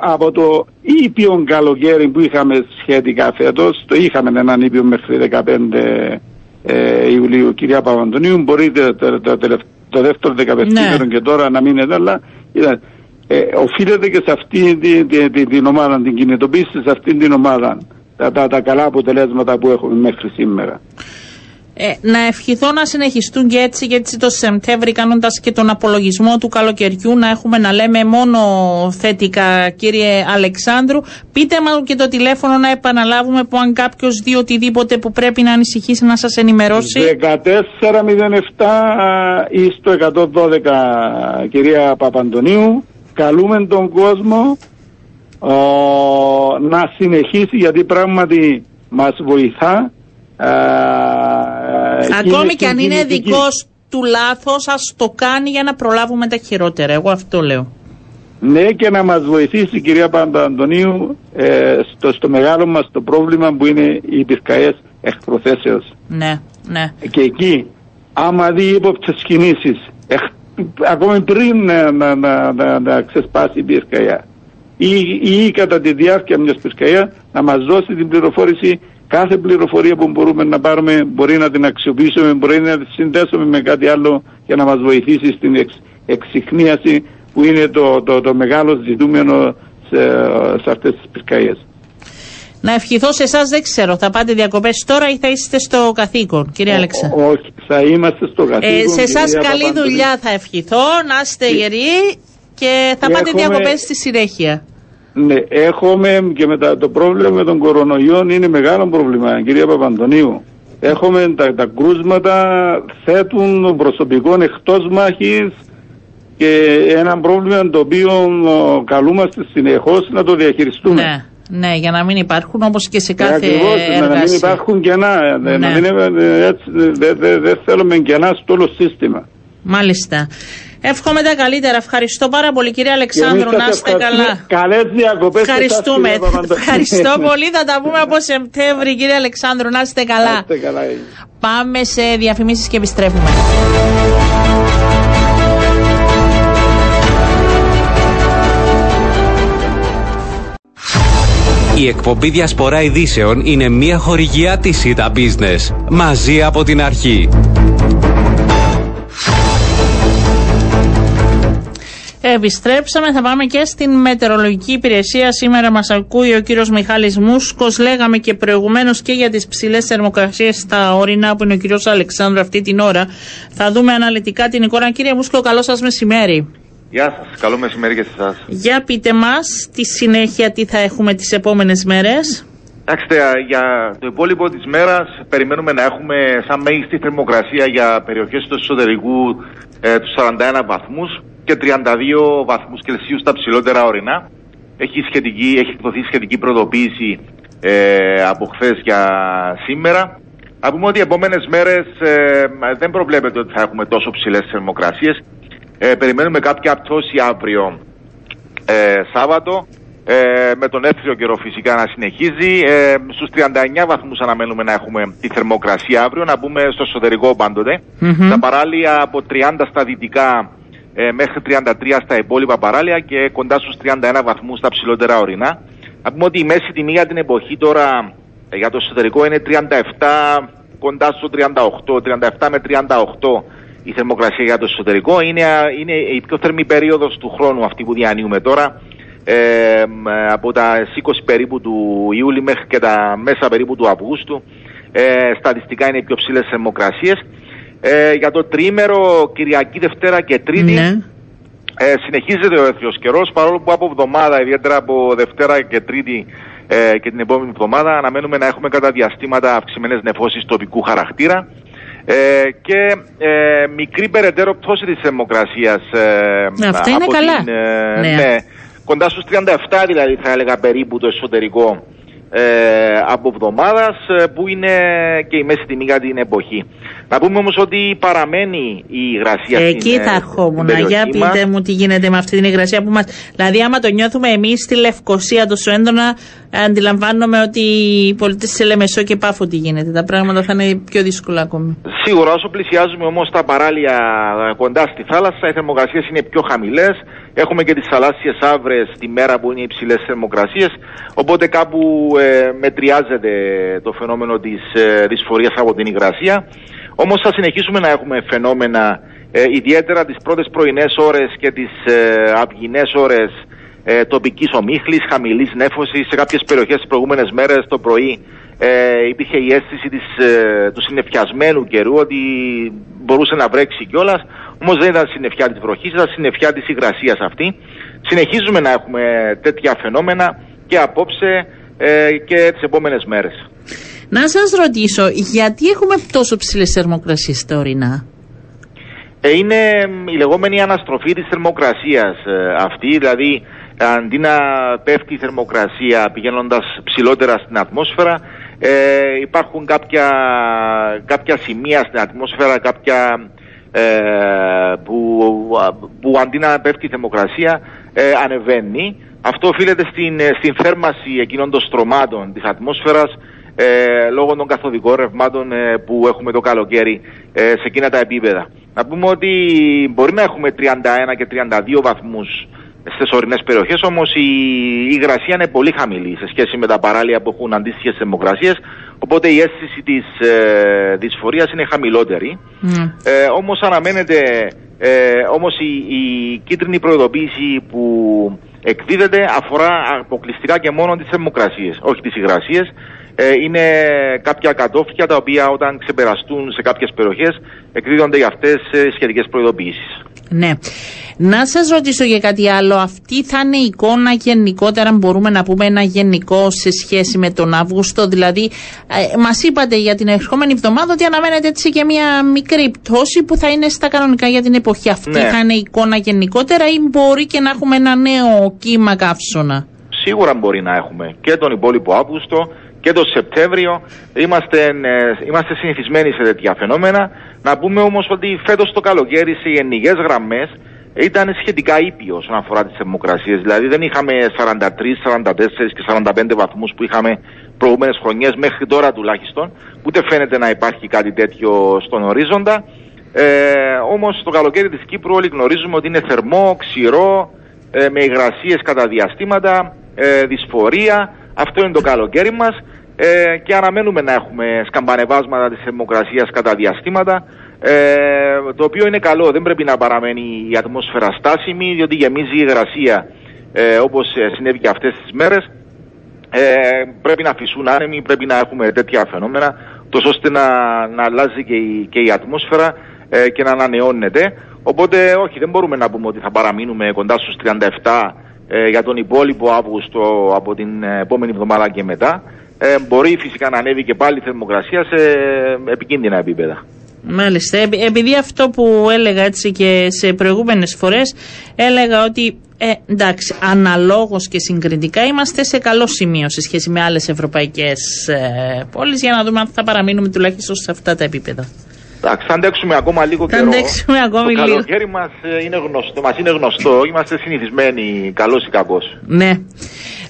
από το ήπιον καλοκαίρι που είχαμε σχετικά φέτος, το είχαμε έναν ήπιο μέχρι 15 ε, Ιουλίου, κυρία Παπαντονίου, μπορείτε το, το, το, το δεύτερο δεκαπεπτήμερο ναι. και τώρα να μείνετε, αλλά ε, οφείλεται και σε αυτή την, την, την, ομάδα, την κινητοποίηση σε αυτή την ομάδα τα, τα, τα καλά αποτελέσματα που έχουμε μέχρι σήμερα. Ε, να ευχηθώ να συνεχιστούν και έτσι και έτσι το Σεπτέμβρη κάνοντας και τον απολογισμό του καλοκαιριού να έχουμε να λέμε μόνο θετικά κύριε Αλεξάνδρου. Πείτε μας και το τηλέφωνο να επαναλάβουμε που αν κάποιος δει οτιδήποτε που πρέπει να ανησυχήσει να σας ενημερώσει. 1407 ή στο 112 κυρία Παπαντονίου καλούμε τον κόσμο ο, να συνεχίσει γιατί πράγματι μας βοηθά Ακόμη και αν είναι δικός του λάθος, ας το κάνει για να προλάβουμε τα χειρότερα. Εγώ αυτό λέω. Ναι και να μας βοηθήσει κυρία Πανταντονίου ε, στο, στο μεγάλο μας το πρόβλημα που είναι οι πυρκαίες εκ προθέσεως. Ναι, ναι. Και εκεί άμα δει ύποπτες κινήσεις ακόμη πριν να, να, να, να, να ξεσπάσει η πυρκαία ή, ή κατά τη διάρκεια μιας πυρκαία να μας δώσει την πληροφόρηση κάθε πληροφορία που μπορούμε να πάρουμε μπορεί να την αξιοποιήσουμε, μπορεί να τη συνδέσουμε με κάτι άλλο για να μας βοηθήσει στην εξ, εξυχνίαση που είναι το, το, το μεγάλο ζητούμενο σε, σε αυτές τις πυρκαγιές. Να ευχηθώ σε εσάς, δεν ξέρω. Θα πάτε διακοπές τώρα ή θα είστε στο καθήκον, κύριε Αλέξα; όχι, θα είμαστε στο καθήκον. Ε, σε εσάς καλή δουλειά θα ευχηθώ, να είστε γεροί και θα πάτε έχουμε... διακοπές στη συνέχεια. Ναι, έχουμε και μετά το πρόβλημα με τον κορονοϊό είναι μεγάλο πρόβλημα, κυρία Παπαντονίου. Έχουμε τα, τα κρούσματα, θέτουν προσωπικών εκτός μάχης και ένα πρόβλημα το οποίο καλούμαστε συνεχώς να το διαχειριστούμε. Ναι. Ναι, για να μην υπάρχουν όπως και σε κάθε Ακριβώς, εργασία. Να μην υπάρχουν κενά. Ναι. Να μην, δεν δε, δε θέλουμε κενά στο όλο σύστημα. Μάλιστα. Εύχομαι τα καλύτερα. Ευχαριστώ πάρα πολύ κύριε Αλεξάνδρου. Να είστε καλά. Καλές διακοπές. Ευχαριστούμε. Ευχαριστώ πολύ. Θα τα πούμε από Σεπτέμβρη κύριε Αλεξάνδρου. Να είστε καλά. Να είστε καλά. Πάμε σε διαφημίσεις και επιστρέφουμε. Η εκπομπή Διασπορά Ειδήσεων είναι μια χορηγιά της ΣΥΤΑ Business. Μαζί από την αρχή. Επιστρέψαμε, θα πάμε και στην μετεωρολογική υπηρεσία. Σήμερα μας ακούει ο κύριος Μιχάλης Μούσκος. Λέγαμε και προηγουμένως και για τις ψηλές θερμοκρασίες στα ορεινά που είναι ο κύριος Αλεξάνδρου αυτή την ώρα. Θα δούμε αναλυτικά την εικόνα. Κύριε Μούσκο, καλό σας μεσημέρι. Γεια σας, καλό μεσημέρι και σε εσάς. Για πείτε μας τη συνέχεια τι θα έχουμε τις επόμενες μέρες. Κοιτάξτε, για το υπόλοιπο της μέρας περιμένουμε να έχουμε σαν μέγιστη θερμοκρασία για περιοχές του εσωτερικού ε, τους 41 βαθμούς και 32 βαθμούς Κελσίου στα ψηλότερα ορεινά. Έχει, σχετική, έχει εκδοθεί σχετική πρωτοποίηση ε, από χθες για σήμερα. Να πούμε ότι οι επόμενες μέρες ε, δεν προβλέπεται ότι θα έχουμε τόσο ψηλές θερμοκρασίες. Ε, περιμένουμε κάποια πτώση αύριο ε, Σάββατο ε, με τον έθριο καιρό φυσικά να συνεχίζει. Ε, στους 39 βαθμούς αναμένουμε να έχουμε τη θερμοκρασία αύριο, να μπούμε στο εσωτερικό πάντοτε. Mm-hmm. Τα παράλια από 30 στα δυτικά ε, μέχρι 33 στα υπόλοιπα παράλια και κοντά στους 31 βαθμούς στα ψηλότερα ορεινά. Να πούμε ότι η μέση τιμή για την εποχή τώρα ε, για το εσωτερικό είναι 37 κοντά στο 38, 37 με 38 η θερμοκρασία για το εσωτερικό. Είναι, είναι η πιο θερμή περίοδος του χρόνου αυτή που διανύουμε τώρα. Ε, από τα 20 περίπου του Ιούλη μέχρι και τα μέσα περίπου του Αυγούστου. Ε, στατιστικά είναι οι πιο ψηλές θερμοκρασίες. Ε, για το τρίμερο Κυριακή, Δευτέρα και Τρίτη Ναι. ε, συνεχίζεται ο έθριος καιρός παρόλο που από εβδομάδα, ιδιαίτερα από Δευτέρα και Τρίτη ε, και την επόμενη εβδομάδα αναμένουμε να έχουμε κατά διαστήματα αυξημένες νεφώσεις τοπικού χαρακτήρα ε, και ε, μικρή περαιτέρω πτώση της θερμοκρασίας ε, αυτά είναι από καλά. Την, ε, Ναι. ναι, κοντά στους 37 δηλαδή θα έλεγα περίπου το εσωτερικό ε, από εβδομάδας ε, που είναι και η μέση τιμή για την εποχή. Να πούμε όμως ότι παραμένει η υγρασία Εκεί στην, θα ε, ερχόμουν. στην Για περιοχή μας. πείτε μου τι γίνεται με αυτή την υγρασία που μα. Δηλαδή, άμα το νιώθουμε εμείς στη Λευκοσία τόσο έντονα, αντιλαμβάνομαι ότι οι πολίτες τη Λεμεσό και Πάφο τι γίνεται. Τα πράγματα θα είναι πιο δύσκολα ακόμη. Σίγουρα όσο πλησιάζουμε όμως τα παράλια ε, κοντά στη θάλασσα οι θερμοκρασίες είναι πιο χαμηλές. Έχουμε και τις θαλάσσιες άβρες τη μέρα που είναι υψηλές θερμοκρασίες. Οπότε κάπου ε, μετριάζεται το φαινόμενο της ε, δυσφορίας από την υγρασία. Όμως θα συνεχίσουμε να έχουμε φαινόμενα ε, ιδιαίτερα τις πρώτες πρωινές ώρες και τις ε, αυγινές ώρες ε, τοπικής ομίχλης, χαμηλής νέφωσης. Σε κάποιες περιοχές τις προηγούμενες μέρες το πρωί Ε, υπήρχε η αίσθηση της, ε, του συνεφιασμένου καιρού ότι μπορούσε να βρέξει κιόλας. Όμως δεν ήταν συννεφιά της βροχής, ήταν συννεφιά της υγρασίας αυτή. Συνεχίζουμε να έχουμε τέτοια φαινόμενα και απόψε ε, και τις επόμενες μέρες. Να σας ρωτήσω, γιατί έχουμε τόσο ψηλές θερμοκρασίες στα ορεινά. Ε, είναι η λεγόμενη αναστροφή της θερμοκρασίας ε, αυτή, δηλαδή αντί να πέφτει η θερμοκρασία πηγαίνοντας ψηλότερα στην ατμόσφαιρα, ε, υπάρχουν κάποια, κάποια σημεία στην ατμόσφαιρα, κάποια ε, που, που αντί να πέφτει η θερμοκρασία ε, ανεβαίνει. Αυτό οφείλεται στην, στην θέρμαση εκείνων των στρωμάτων της ατμόσφαιρας ε, λόγω των καθοδικών ρευμάτων ε, που έχουμε το καλοκαίρι ε, σε εκείνα τα επίπεδα. Να πούμε ότι μπορεί να έχουμε 31 και 32 βαθμούς στις ορεινές περιοχές, όμως η υγρασία είναι πολύ χαμηλή σε σχέση με τα παράλια που έχουν αντίστοιχες θερμοκρασίες. Οπότε η αίσθηση της ε, δυσφορίας είναι χαμηλότερη. Mm. Ε, όμως αναμένεται, ε, όμως η, η κίτρινη προειδοποίηση που εκδίδεται αφορά αποκλειστικά και μόνο τις θερμοκρασίες, όχι τις υγρασίες. Ε, είναι κάποια κατόφλια τα οποία όταν ξεπεραστούν σε κάποιες περιοχές εκδίδονται για αυτές ε, σχετικές προειδοποιήσεις. Ναι. Να σας ρωτήσω για κάτι άλλο. Αυτή θα είναι η εικόνα γενικότερα, μπορούμε να πούμε ένα γενικό σε σχέση με τον Αύγουστο; Δηλαδή, ε, μας είπατε για την ερχόμενη εβδομάδα ότι αναμένεται έτσι και μια μικρή πτώση που θα είναι στα κανονικά για την εποχή αυτή. Ναι. Θα είναι η εικόνα γενικότερα ή μπορεί και να έχουμε ένα νέο κύμα καύσωνα; Σίγουρα μπορεί να έχουμε και τον υπόλοιπο Αύγουστο και το Σεπτέμβριο. Είμαστε, ε, είμαστε συνηθισμένοι σε τέτοια φαινόμενα. Να πούμε όμως ότι φέτος το καλοκαίρι σε γενικές γραμμές ήταν σχετικά ήπιο όσον αφορά τις θερμοκρασίες. Δηλαδή δεν είχαμε 43, 44 και 45 βαθμούς που είχαμε προηγούμενες χρονιές μέχρι τώρα τουλάχιστον. Ούτε φαίνεται να υπάρχει κάτι τέτοιο στον ορίζοντα. Ε, όμως το καλοκαίρι της Κύπρου όλοι γνωρίζουμε ότι είναι θερμό, ξηρό, ε, με υγρασίες κατά διαστήματα, ε, δυσφορία. Αυτό είναι το καλοκαίρι μας ε, και αναμένουμε να έχουμε σκαμπανεβάσματα της θερμοκρασίας κατά διαστήματα ε, το οποίο είναι καλό, δεν πρέπει να παραμένει η ατμόσφαιρα στάσιμη διότι γεμίζει η υγρασία ε, όπως ε, συνέβη και αυτές τις μέρες. Ε, πρέπει να φυσούν άνεμοι, πρέπει να έχουμε τέτοια φαινόμενα τόσο ώστε να, να αλλάζει και η, και η ατμόσφαιρα ε, και να ανανεώνεται. Οπότε όχι δεν μπορούμε να πούμε ότι θα παραμείνουμε κοντά στους 37 ε, για τον υπόλοιπο Αύγουστο από την επόμενη εβδομάδα και μετά. Ε, μπορεί φυσικά να ανέβει και πάλι η θερμοκρασία σε επικίνδυνα επίπεδα. Μάλιστα. Επειδή αυτό που έλεγα έτσι και σε προηγούμενες φορές έλεγα ότι ε, εντάξει, αναλόγως και συγκριτικά είμαστε σε καλό σημείο σε σχέση με άλλες ευρωπαϊκές ε, πόλεις για να δούμε αν θα παραμείνουμε τουλάχιστον σε αυτά τα επίπεδα. Εντάξει, θα αντέξουμε ακόμα λίγο θα καιρό. Αντέξουμε ακόμη το λίγο. καλοκαίρι μας ε, είναι γνωστό, μας είναι γνωστό, είμαστε συνηθισμένοι καλός ή κακός. Ναι.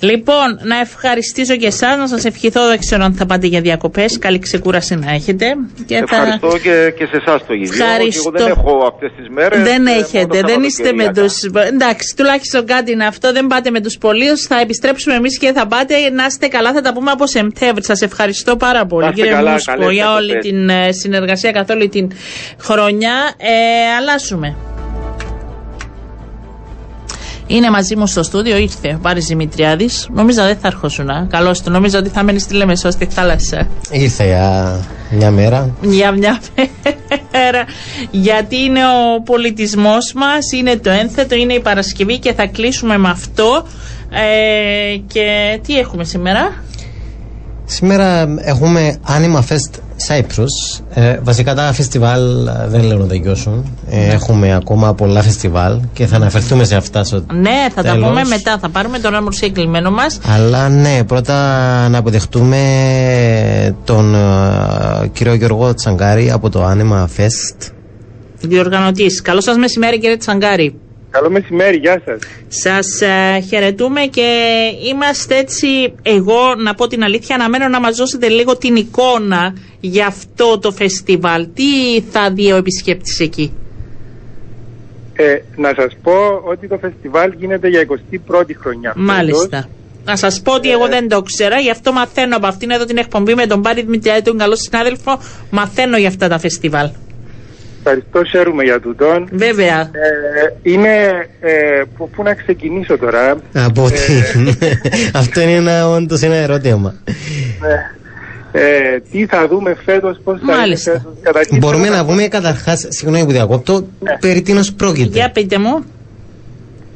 Λοιπόν, να ευχαριστήσω και εσάς, να σας ευχηθώ. Δεν ξέρω αν θα πάτε για διακοπές. Καλή ξεκούραση να έχετε. Και Ευχαριστώ θα... και, και σε εσάς το ίδιο. Ευχαριστώ. Εγώ δεν έχω αυτές τις μέρες. Δεν ε, έχετε, δεν είστε με του. Εντάξει, τουλάχιστον κάτι είναι αυτό. Δεν πάτε με τους πολλού. Θα επιστρέψουμε εμείς και θα πάτε. Να είστε καλά, θα τα πούμε από Σεπτέμβρη. Σας ευχαριστώ πάρα πολύ, κύριε καλά, Μούσκο, για όλη την ε, συνεργασία καθ' όλη την χρονιά. Ε, αλλάσουμε. Είναι μαζί μου στο στούντιο, ήρθε ο Πάρης Δημητριάδης. Νομίζω δεν θα ερχόσουν. Καλώς του. Νομίζω ότι θα μένει στη Λεμεσό, στη θάλασσα. Ήρθε για μια μέρα. Για μια μέρα. Γιατί είναι ο πολιτισμός μας, είναι το ένθετο, είναι η Παρασκευή και θα κλείσουμε με αυτό. Ε, και τι έχουμε σήμερα; Σήμερα έχουμε Anima Fest Cyprus. Ε, βασικά τα φεστιβάλ ε, δεν λέω να τελειώσουν. Ε, ναι. Έχουμε ακόμα πολλά φεστιβάλ και θα αναφερθούμε σε αυτά στο Ναι, θα τα πούμε μετά. Θα πάρουμε τον άμορφο κλειμένο μας. Αλλά ναι, πρώτα να αποδεχτούμε τον κύριο Γιώργο Τσαγκάρη από το Anima Fest. Διοργανωτής. Καλό σας μεσημέρι, κύριε Τσαγκάρη. Καλό μεσημέρι, γεια σας. Σας uh, χαιρετούμε και είμαστε έτσι, εγώ να πω την αλήθεια, αναμένω να μας δώσετε λίγο την εικόνα για αυτό το φεστιβάλ. Τι θα δει ο επισκέπτης εκεί; Ε, να σας πω ότι το φεστιβάλ γίνεται για 21η χρονιά. Μάλιστα. Να σας πω ότι εγώ ε. δεν το ξέρα, γι' αυτό μαθαίνω από αυτήν εδώ την εκπομπή με τον Πάρη Δημητριάδη, τον καλό συνάδελφο. Μαθαίνω για αυτά τα φεστιβάλ. Ευχαριστώ, χαίρομαι για τούτον. Βέβαια. Ε, είναι. Ε, πού να ξεκινήσω τώρα. Από ε, Αυτό είναι ένα, όντως ένα ερώτημα. Ναι. Ε, τι θα δούμε φέτος, πώς θα είναι Μάλιστα. φέτος. Καταρχήν, Μπορούμε θέλω να πούμε καταρχάς, συγγνώμη που διακόπτω, περί τίνος πρόκειται. Για πείτε μου.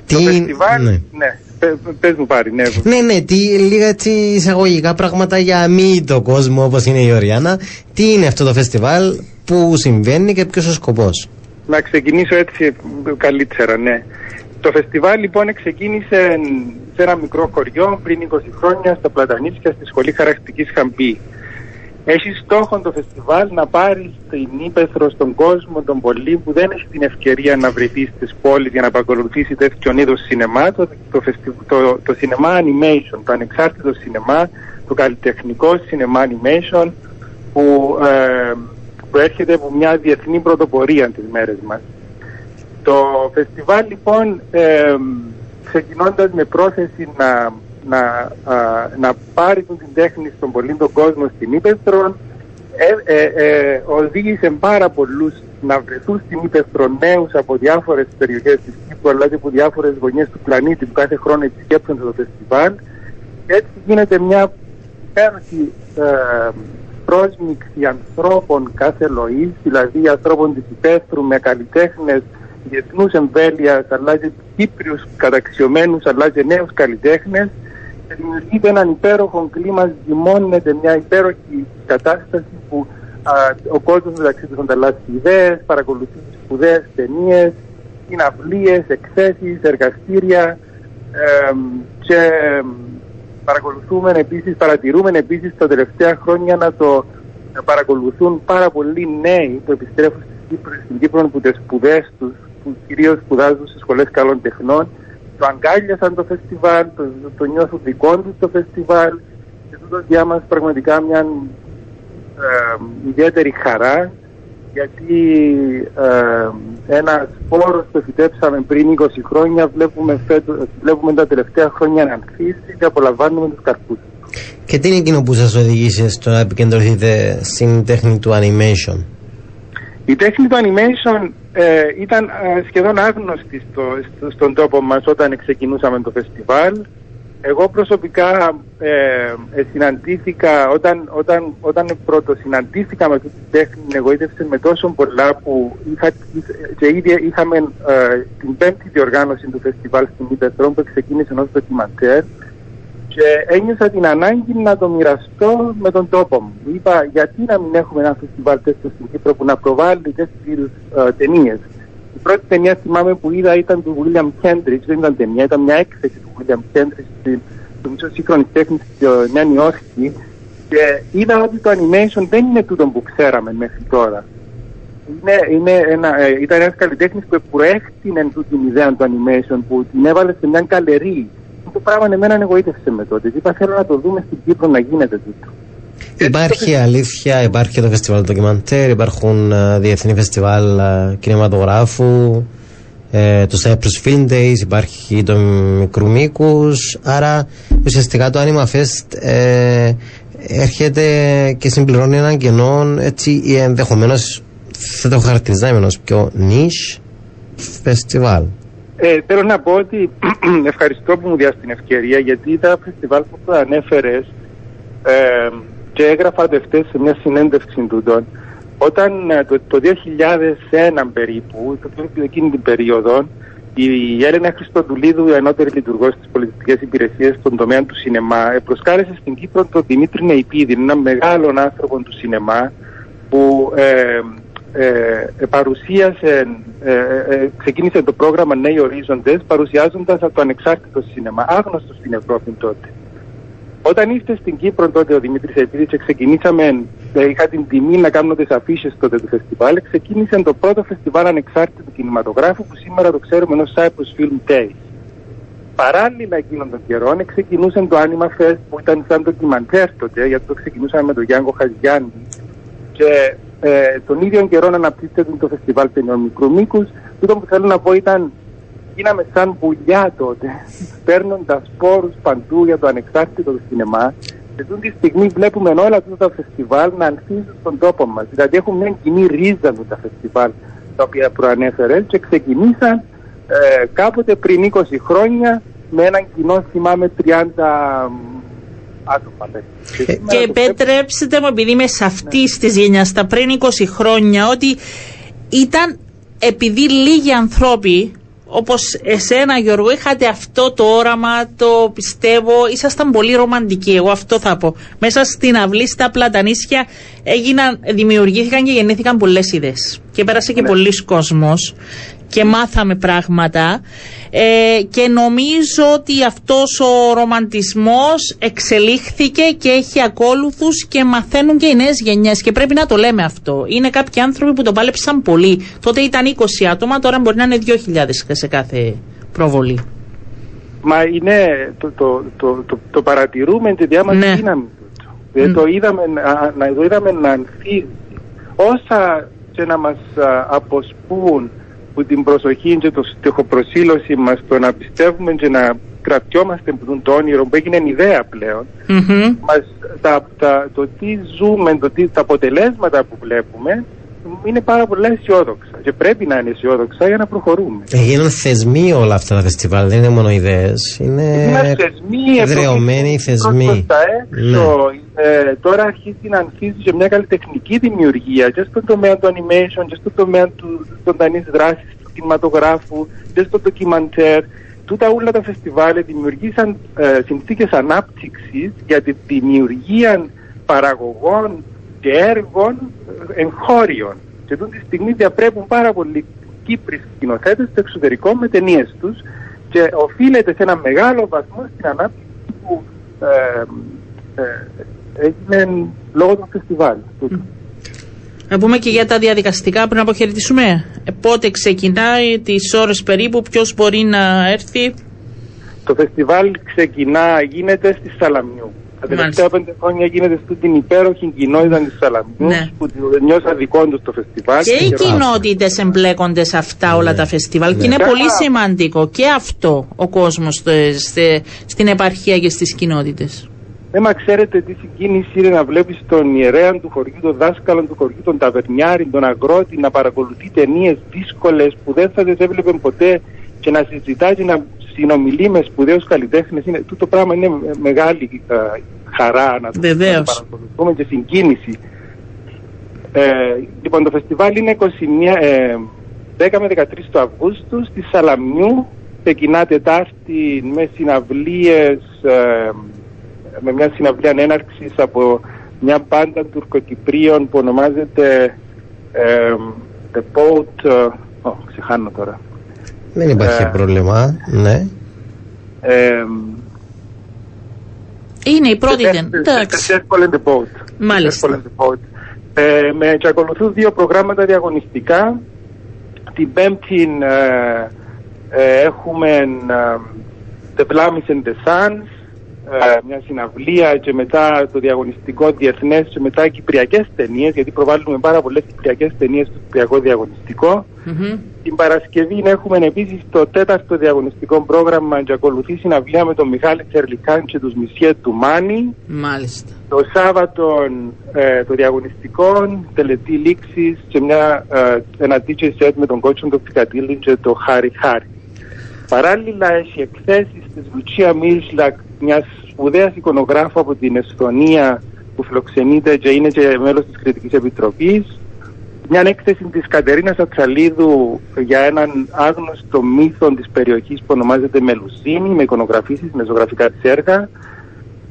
Το φεστιβάλ, ναι. ναι. Πε- Πες μου πάρει, ναι. Ναι, ναι, τι, λίγα έτσι εισαγωγικά πράγματα για μη το κόσμο όπως είναι η Οριάννα. Τι είναι αυτό το φεστιβάλ, πού συμβαίνει και ποιος ο σκοπός. Να ξεκινήσω έτσι καλύτερα, ναι. Το φεστιβάλ λοιπόν ξεκίνησε σε ένα μικρό χωριό πριν 20 χρόνια στα Πλατανίσια στη Σχολή Χαρακτικής Χαμπή. Έχει στόχο το φεστιβάλ να πάρεις στην ύπεθρο, στον κόσμο, τον πολύ που δεν έχει την ευκαιρία να βρεθείς στις πόλεις για να παρακολουθήσει τέτοιον είδος σινεμά, το, το, φεστι- το, το σινεμά animation, το ανεξάρτητο σινεμά, το καλλιτεχνικό σινεμά animation που ε, προέρχεται από μια διεθνή πρωτοπορία τις μέρες μας. Το φεστιβάλ λοιπόν ε, ξεκινώντας με πρόθεση να, να, α, να πάρει την τέχνη στον πολύ τον κόσμο στην Ήπεθρο. Ε, ε, ε, οδήγησε πάρα πολλούς να βρεθούν στην Ήπεθρο νέους από διάφορες περιοχές της Κύπρου αλλά και από διάφορες γωνιές του πλανήτη που κάθε χρόνο επισκέπτονται το φεστιβάλ. Και έτσι γίνεται μια υπέροχη ε, πρόσμιξη ανθρώπων κάθε λοής, δηλαδή ανθρώπων της υπαίθρου με καλλιτέχνες διεθνούς εμβέλειας, αλλά και Κύπριους καταξιωμένους, αλλά και νέους καλλιτέχνες. και δημιουργείται έναν υπέροχο κλίμα, ζυμώνεται μια υπέροχη κατάσταση που α, ο κόσμος μεταξύ τους ανταλλάσσει ιδέες, παρακολουθεί σπουδαίες ταινίες, συναυλίες, εκθέσεις, εργαστήρια εμ, και εμ, παρακολουθούμε επίσης, παρατηρούμε επίσης τα τελευταία χρόνια να το να παρακολουθούν πάρα πολλοί νέοι που επιστρέφουν στην Κύπρο, στην Κύπρο που τις σπουδές τους, που κυρίως σπουδάζουν στις σχολές καλών τεχνών, το αγκάλιασαν το φεστιβάλ, το, το νιώθουν δικό τους το φεστιβάλ και τούτο για μας πραγματικά μια ε, ιδιαίτερη χαρά γιατί ε, ένα σπόρος που φυτέψαμε πριν 20 χρόνια βλέπουμε, φέτος, βλέπουμε τα τελευταία χρόνια να ανθίσει και απολαμβάνουμε τους καρπούς. Και τι είναι εκείνο που σας οδηγήσε στο να επικεντρωθείτε στην τέχνη του animation; Η τέχνη του animation ε, ήταν ε, σχεδόν άγνωστη στο, στο- στον τόπο μας όταν ξεκινούσαμε το φεστιβάλ. Εγώ προσωπικά ε, ε, συναντήθηκα, όταν, όταν, όταν πρώτο συναντήθηκα με αυτή τη τέχνη, με εγωίτευσε με τόσο πολλά που είχα, και ήδη είχαμε ε, την πέμπτη διοργάνωση του φεστιβάλ στην Ήπεθρο που ξεκίνησε ως ντοκιμαντέρ και ένιωσα την ανάγκη να το μοιραστώ με τον τόπο μου. Είπα γιατί να μην έχουμε ένα φεστιβάλ τέτοιο στην Κύπρο που να προβάλλει τέτοιου είδου ταινίες. Η πρώτη ταινία θυμάμαι που είδα ήταν του William Kendrick, δεν ήταν ταινία, ήταν μια έκθεση του William Kendrick στην- στο Μουσείο Σύγχρονη Τέχνη στη ε, Νέα Νιόρκη και είδα ότι το animation δεν είναι τούτο που ξέραμε μέχρι τώρα. Είναι, είναι ένα, ε, ήταν ένας καλλιτέχνης που προέκτηνε τούτη την ιδέα του animation, που την έβαλε σε μια καλερί. Αυτό το πράγμα εμένα εγωίτευσε με τότε. Είπα θέλω να το δούμε στην Κύπρο να γίνεται τούτο. Υπάρχει αλήθεια, υπάρχει το φεστιβάλ ντοκιμαντέρ, υπάρχουν ε, διεθνή φεστιβάλ ε, κινηματογράφου, ε, το Cyprus Film Days, υπάρχει το μικρού μήκους. Άρα ουσιαστικά το Anima Fest ε, έρχεται και συμπληρώνει έναν κενό έτσι ή ενδεχομένως θα το χαρακτηριζάμε ως πιο niche φεστιβάλ. Ε, θέλω να πω ότι ευχαριστώ που μου διάστη την ευκαιρία γιατί τα φεστιβάλ που προανέφερε ε, και έγραφα το χτες σε μια συνέντευξη τούτων όταν ε, το, το 2001 περίπου, το, εκείνη την περίοδο, η Έλενα Χριστοδουλίδου, η ανώτερη λειτουργός της πολιτιστικής υπηρεσίας στον τομέα του σινεμά, ε, προσκάλεσε στην Κύπρο τον Δημήτρη Νεϊπίδη, έναν μεγάλο άνθρωπο του σινεμά, που ε, ε, ε, παρουσίασε, ε, ε, ε, ξεκίνησε το πρόγραμμα Νέοι Ορίζοντες παρουσιάζοντας το ανεξάρτητο σινεμά, άγνωστο στην Ευρώπη τότε. Όταν ήρθε στην Κύπρο τότε ο Δημήτρης Επίδης και ξεκινήσαμε, ε, είχα την τιμή να κάνω τις αφήσεις τότε του φεστιβάλ, ξεκίνησε το πρώτο φεστιβάλ ανεξάρτητου κινηματογράφου που σήμερα το ξέρουμε ως Cyprus Film Days. Παράλληλα εκείνων των καιρών ξεκινούσε το Anima Fest που ήταν σαν ντοκιμαντέρ τότε, γιατί το ξεκινούσαμε με τον Γιάνγκο Χαζιάννη και ε, τον ίδιο καιρό αναπτύσσεται το φεστιβάλ ταινιών μικρού μήκους. Τούτο που θέλω να πω ήταν γίναμε σαν πουλιά τότε, παίρνοντας πόρου παντού για το ανεξάρτητο του σινεμά. Και αυτή τη στιγμή βλέπουμε όλα αυτά τα φεστιβάλ να ανθίζουν στον τόπο μας. Δηλαδή έχουν μια κοινή ρίζα με τα φεστιβάλ τα οποία προανέφερες και ξεκινήσαν ε, κάποτε πριν 20 χρόνια με έναν κοινό θυμάμαι 30 άτομα. ναι. Ε, Και σήμερα το επιτρέψτε μου, επειδή είμαι σε αυτή τη γενιάς τα πριν 20 χρόνια, ότι ήταν επειδή λίγοι ανθρώποι, όπως εσένα Γιώργο, είχατε αυτό το όραμα, το πιστεύω, ήσασταν πολύ ρομαντικοί. Εγώ αυτό θα πω. Μέσα στην αυλή, στα πλατανίσια, έγιναν, δημιουργήθηκαν και γεννήθηκαν πολλές ιδέες. Και πέρασε και πολλοί κόσμος και μάθαμε πράγματα ε, και νομίζω ότι αυτός ο ρομαντισμός εξελίχθηκε και έχει ακόλουθους και μαθαίνουν και οι νέες γενιές και πρέπει να το λέμε αυτό. Είναι κάποιοι άνθρωποι που το πάλεψαν πολύ. Τότε ήταν 20 άτομα, τώρα μπορεί να είναι 2.000 σε κάθε προβολή. Μα είναι, το, το, το, το, το παρατηρούμε τη διάμεση Ναι. δύναμη του. Δεν το είδαμε, να, να, το είδαμε να ανθίζει. Όσα και να μας α, αποσπούν που την προσοχή και το στοιχοπροσύλωση μας το να πιστεύουμε και να κρατιόμαστε από το όνειρο που έγινε ιδέα πλέον Μμμ. μας, τα, τα, το τι ζούμε, το τι, τα αποτελέσματα που βλέπουμε είναι πάρα πολλά αισιόδοξα και πρέπει να είναι αισιόδοξα για να προχωρούμε. Έγιναν θεσμοί όλα αυτά τα φεστιβάλ, δεν είναι μόνο ιδέες. Είναι Είναι θεσμοί, εδρεωμένοι ευλογημένοι θεσμοί. προς τα έξω. Ε, τώρα αρχίζει να ανθίζει και μια καλλιτεχνική δημιουργία και στον τομέα του animation και στον τομέα του ζωντανή δράσης, του κινηματογράφου και στο ντοκιμαντέρ. Τούτα όλα τα φεστιβάλ δημιουργήσαν ε, συνθήκες ανάπτυξης για τη δημιουργία παραγωγών και έργων ε, εγχώριων. Και τούτη τη στιγμή διαπρέπουν πάρα πολλοί Κύπροι σκηνοθέτες στο εξωτερικό με ταινίες τους και οφείλεται σε ένα μεγάλο βαθμό στην ανάπτυξη που ε, ε, έγινε λόγω των φεστιβάλ. τούτο. Να πούμε και για τα διαδικαστικά πριν αποχαιρετήσουμε. Ε, πότε ξεκινάει, τις ώρες περίπου, ποιος μπορεί να έρθει; Το φεστιβάλ ξεκινά, γίνεται στη Σαλαμιού. Τα τελευταία Μάλιστα. πέντε χρόνια γίνεται στην υπέροχη κοινότητα της Σαλαμιού Ναι. που τη νιώσα δικό τους το φεστιβάλ. Και οι χαιρόμαστε. κοινότητες εμπλέκονται σε αυτά όλα τα φεστιβάλ. Και είναι Ναι. πολύ σημαντικό και αυτό ο κόσμος στην επαρχία και στις κοινότητες. Ε, μα ξέρετε τι συγκίνηση είναι να βλέπεις τον ιερέα του χωριού, τον δάσκαλο του χωριού, τον ταβερνιάρη, τον αγρότη να παρακολουθεί ταινίες δύσκολες που δεν θα τις έβλεπε ποτέ και να συζητά και να συνομιλεί με σπουδαίου καλλιτέχνες. Τούτο πράγμα είναι με- μεγάλη ε, χαρά να το Βεβαίως. να το παρακολουθούμε και συγκίνηση. Ε, λοιπόν, το φεστιβάλ είναι 21, ε, 10 με 13 του Αυγούστου στη Σαλαμιού. Ξεκινά Τετάρτη με συναυλίες, ε, με μια συναυλία έναρξης από μια μπάντα τουρκοκυπρίων που ονομάζεται ε, The Boat... ε, ω, ξεχάνω τώρα. Δεν υπάρχει Ε, πρόβλημα. Ναι. Ε, Είναι η πρώτη The δεν. Circle- Εντάξει. The Circle and the Boat. Μάλιστα. The Circle and the Boat. Ε, με, και ακολουθούν δύο προγράμματα διαγωνιστικά. Την πέμπτη ε, ε, έχουμε ε, The Blamis and the Suns, ε, μια συναυλία και μετά το διαγωνιστικό διεθνές και μετά κυπριακές ταινίες, γιατί προβάλλουμε πάρα πολλές κυπριακές ταινίες στο κυπριακό διαγωνιστικό. Μμμ. Την Παρασκευή έχουμε επίσης το τέταρτο διαγωνιστικό πρόγραμμα και ακολουθεί συναυλία με τον Μιχάλη Τσερλικάν και τους Μισιέ του Μάνι. Μάλιστα. Το Σάββατο ε, το διαγωνιστικό, τελετή λήξης και μια, ε, ένα DJ set με τον κότσον του Πικατήλη και το Χάρι Χάρι. Παράλληλα έχει εκθέσεις της Λουτσία Μίλσλακ, μιας σπουδαίας εικονογράφου από την Εσθονία που φιλοξενείται και είναι και μέλος της Κριτικής Επιτροπής. Μια έκθεση της Κατερίνας Ατσαλίδου για έναν άγνωστο μύθο της περιοχής που ονομάζεται Μελουσίνη με εικονογραφήσεις, με ζωγραφικά της έργα.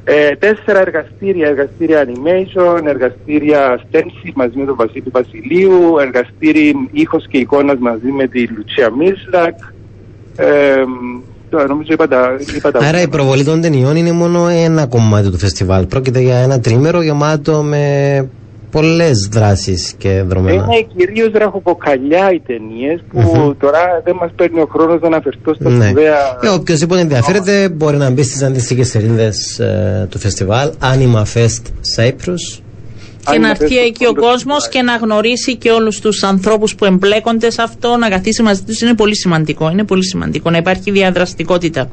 Ε, τέσσερα εργαστήρια, εργαστήρια animation, εργαστήρια stencil μαζί με τον Βασίλη Βασιλείου, εργαστήρι ήχος και εικόνας μαζί με τη Λουτσία Μίρσλακ. Ε, τώρα νομίζω είπα τα, είπα τα Άρα η προβολή των ταινιών είναι μόνο ένα κομμάτι του φεστιβάλ. Πρόκειται για ένα τρίμερο γεμάτο με πολλές δράσεις και δρομένα. Είναι κυρίως ραχοκοκαλιά οι ταινίες που Μμμ. τώρα δεν μας παίρνει ο χρόνος να αναφερθώ στα Ναι. σπουδαία. Και όποιο λοιπόν ενδιαφέρεται μπορεί να μπει στις αντίστοιχες σελίδες του φεστιβάλ Anima Fest Cyprus. Και Αν να είναι έρθει αυτό εκεί ο το κόσμος φεστιβάλ. και να γνωρίσει και όλους τους ανθρώπους που εμπλέκονται σε αυτό, να καθίσει μαζί τους. Είναι πολύ σημαντικό. Είναι πολύ σημαντικό να υπάρχει διαδραστικότητα.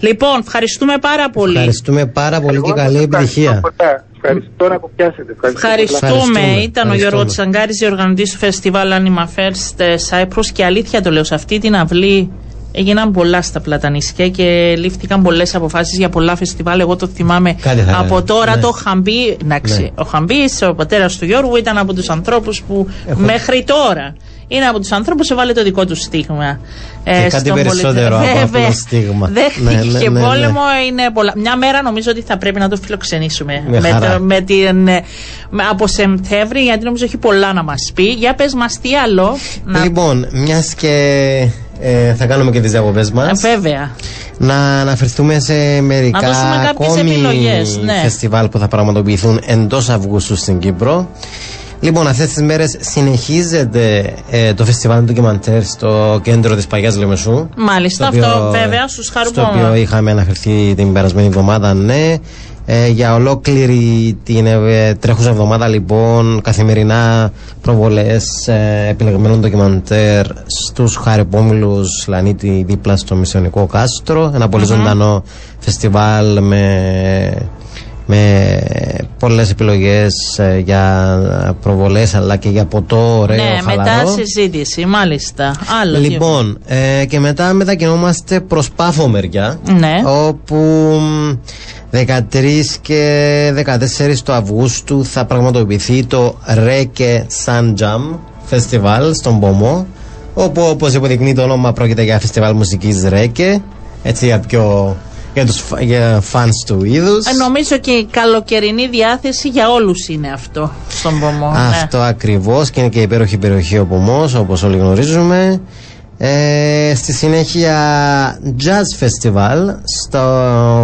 Λοιπόν, ευχαριστούμε πάρα πολύ. Ευχαριστούμε πάρα πολύ και Εγώ καλή σας ευχαριστώ επιτυχία. πολλά. Ευχαριστώ να κοπιάσετε. Ευχαριστώ. πολλά. Ευχαριστούμε. Ευχαριστούμε. Ήταν ο Ευχαριστούμε. Γιώργο Τσαγκάρη, διοργανωτή του φεστιβάλ Anima First ε, Cyprus. Και αλήθεια το λέω, σε αυτή την αυλή Έγιναν πολλά στα πλατανίσια και λήφθηκαν πολλές αποφάσεις για πολλά φεστιβάλ. Εγώ το θυμάμαι Κάτι θα από έλεγα. τώρα Ναι. το Χαμπί. Εντάξει, Ναι. ο Χαμπί, ο πατέρας του Γιώργου, ήταν από τους ανθρώπους που Έχω- μέχρι τώρα είναι από τους ανθρώπους που έβαλε το δικό του στίγμα. ε, Και κάτι στον περισσότερο πολιτισμό. από Βέβαια, απλό στίγμα. Δέχτηκε Ναι, ναι, ναι, ναι. πόλεμο, είναι πολλά. Μια μέρα νομίζω ότι θα πρέπει να το φιλοξενήσουμε. Με χαρά. το- με την, ε, με- από Σεπτέμβρη, γιατί νομίζω έχει πολλά να μας πει. Για πες μας τι άλλο. Να... Λοιπόν, μιας και ε, θα κάνουμε και τις διακοπές μας. Ε, Βέβαια. Να αναφερθούμε σε μερικά Να δώσουμε κάποιες ακόμη επιλογές, ναι. φεστιβάλ που θα πραγματοποιηθούν εντός Αυγούστου στην Κύπρο. Λοιπόν, αυτές τις μέρες συνεχίζεται ε, το φεστιβάλ ντοκιμαντέρ στο κέντρο της Παγιάς Λεμεσού. Μάλιστα, στο αυτό βέβαια στους χαρούμε. Στο οποίο είχαμε αναφερθεί την περασμένη εβδομάδα, ναι. Ε, για ολόκληρη την ε, τρέχουσα εβδομάδα λοιπόν καθημερινά προβολές ε, επιλεγμένων ντοκιμαντέρ στους Χαρεπόμιλους Λανίτη δίπλα στο Μισιονικό Κάστρο ένα πολύ ζωντανό φεστιβάλ με, με πολλές επιλογές ε, για προβολές αλλά και για ποτό ωραίο ναι, μετά χαλαρό. συζήτηση, μάλιστα. Άλλο. Λοιπόν, ε, και μετά μετακινούμαστε προς Πάφο μεριά Ναι. όπου μ, 13 και 14 του Αυγούστου θα πραγματοποιηθεί το Reke Sun Jam Festival στον Πομό όπου όπως υποδεικνύει το όνομα πρόκειται για φεστιβάλ μουσικής Reke έτσι για πιο για τους φα- για fans του είδους Ε, νομίζω και η καλοκαιρινή διάθεση για όλους είναι αυτό στον Πομό. ναι. Αυτό ακριβώς και είναι και υπέροχη περιοχή ο Πομός όπως όλοι γνωρίζουμε ε, στη συνέχεια Jazz Festival στο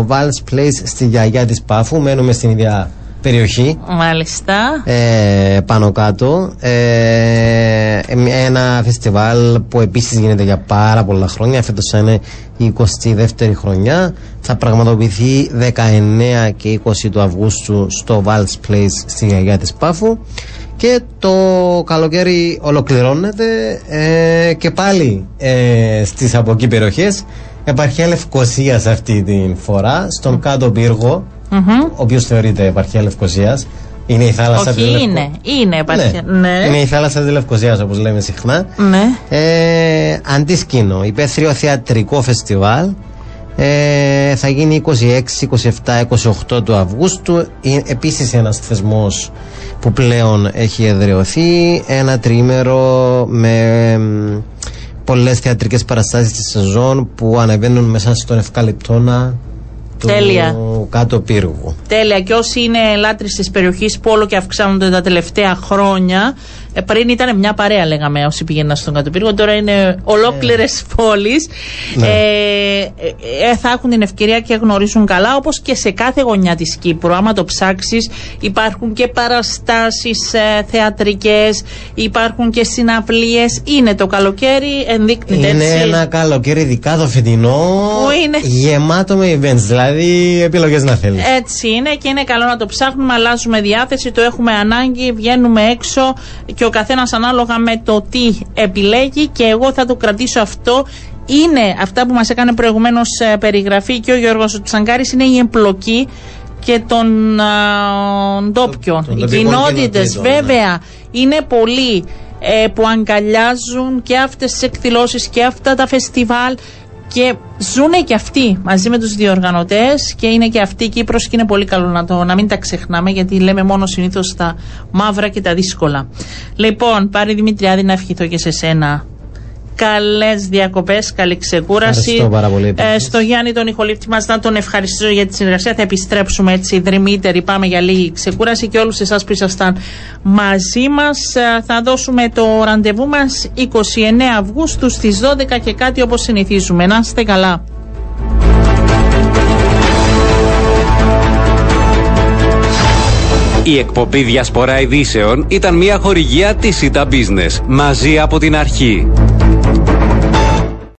Vals Place στη Γιαγιά της Πάφου μένουμε στην ίδια περιοχή. Μάλιστα. ε, πάνω κάτω. Ε, ένα φεστιβάλ που επίσης γίνεται για πάρα πολλά χρόνια. Φέτος θα είναι η 22η χρονιά. Θα πραγματοποιηθεί 19 και 20 του Αυγούστου στο Vals Place στη Γιαγιά της Πάφου. Και το καλοκαίρι ολοκληρώνεται ε, και πάλι ε, στις από εκεί περιοχές επαρχία Λευκοσίας αυτή την φορά στον κάτω πύργο Μμμ. ο οποίος θεωρείται επαρχία Λευκοσίας. Είναι η θάλασσα της Όχι, Λευκο- είναι. Είναι επαρχία. Ναι. Είναι η θάλασσα της Λευκοσίας, όπως λέμε συχνά. Ναι. Ε, αντίσκηνο, υπαίθριο θεατρικό φεστιβάλ. Ε, θα γίνει 26, 27, 28 του Αυγούστου. Είναι επίσης ένας θεσμός που πλέον έχει εδραιωθεί. Ένα τριήμερο με μ, πολλές θεατρικές παραστάσεις της σεζόν που ανεβαίνουν μέσα στον ευκαλυπτόνα του Τέλεια. κάτω πύργου. Τέλεια. Και όσοι είναι λάτρε της περιοχής που όλο και αυξάνονται τα τελευταία χρόνια. Ε, πριν ήταν μια παρέα, λέγαμε, όσοι πήγαιναν στον κατοπύργο. Τώρα είναι ολόκληρες πόλεις Ναι. Ε, ε, θα έχουν την ευκαιρία και γνωρίζουν καλά, όπως και σε κάθε γωνιά της Κύπρου. Άμα το ψάξεις, υπάρχουν και παραστάσεις ε, θεατρικές, υπάρχουν και συναυλίες. Είναι το καλοκαίρι, ενδείκνυται Είναι έτσι. ένα καλοκαίρι, ειδικά το φετινό, Που είναι- γεμάτο με events. Δηλαδή, επιλογές να θέλεις. Έτσι είναι και είναι καλό να το ψάχνουμε, αλλάζουμε διάθεση, το έχουμε ανάγκη, βγαίνουμε έξω και ο καθένας ανάλογα με το τι επιλέγει και εγώ θα το κρατήσω αυτό. Είναι αυτά που μας έκανε προηγουμένως ε, περιγραφή και ο Γιώργος Τσαγκάρης, είναι η εμπλοκή και των α, ντόπιων. των Οι τοπικών κοινότητες κοινοτήτων, ναι. βέβαια είναι πολλοί ε, που αγκαλιάζουν και αυτές τις εκδηλώσεις και αυτά τα φεστιβάλ και ζουνε και αυτοί μαζί με τους διοργανωτές και είναι και αυτή η Κύπρος και είναι πολύ καλό να, το, να μην τα ξεχνάμε γιατί λέμε μόνο συνήθως τα μαύρα και τα δύσκολα. Λοιπόν, πάρει Δημητριάδη να ευχηθώ και σε σένα. Καλές διακοπές, καλή ξεκούραση. Ευχαριστώ πάρα πολύ, Ε, επίσης. στο Γιάννη τον ηχολήπτη μας να τον ευχαριστήσω για τη συνεργασία. Θα επιστρέψουμε έτσι δρυμύτεροι. Πάμε για λίγη ξεκούραση και όλους εσάς που ήσασταν μαζί μας. Θα δώσουμε το ραντεβού μας 29 Αυγούστου στις 12 και κάτι όπως συνηθίζουμε. Να είστε καλά. Η εκπομπή Διασπορά Ειδήσεων ήταν μια χορηγία της ΙΤΑ Business. Μαζί από την αρχή.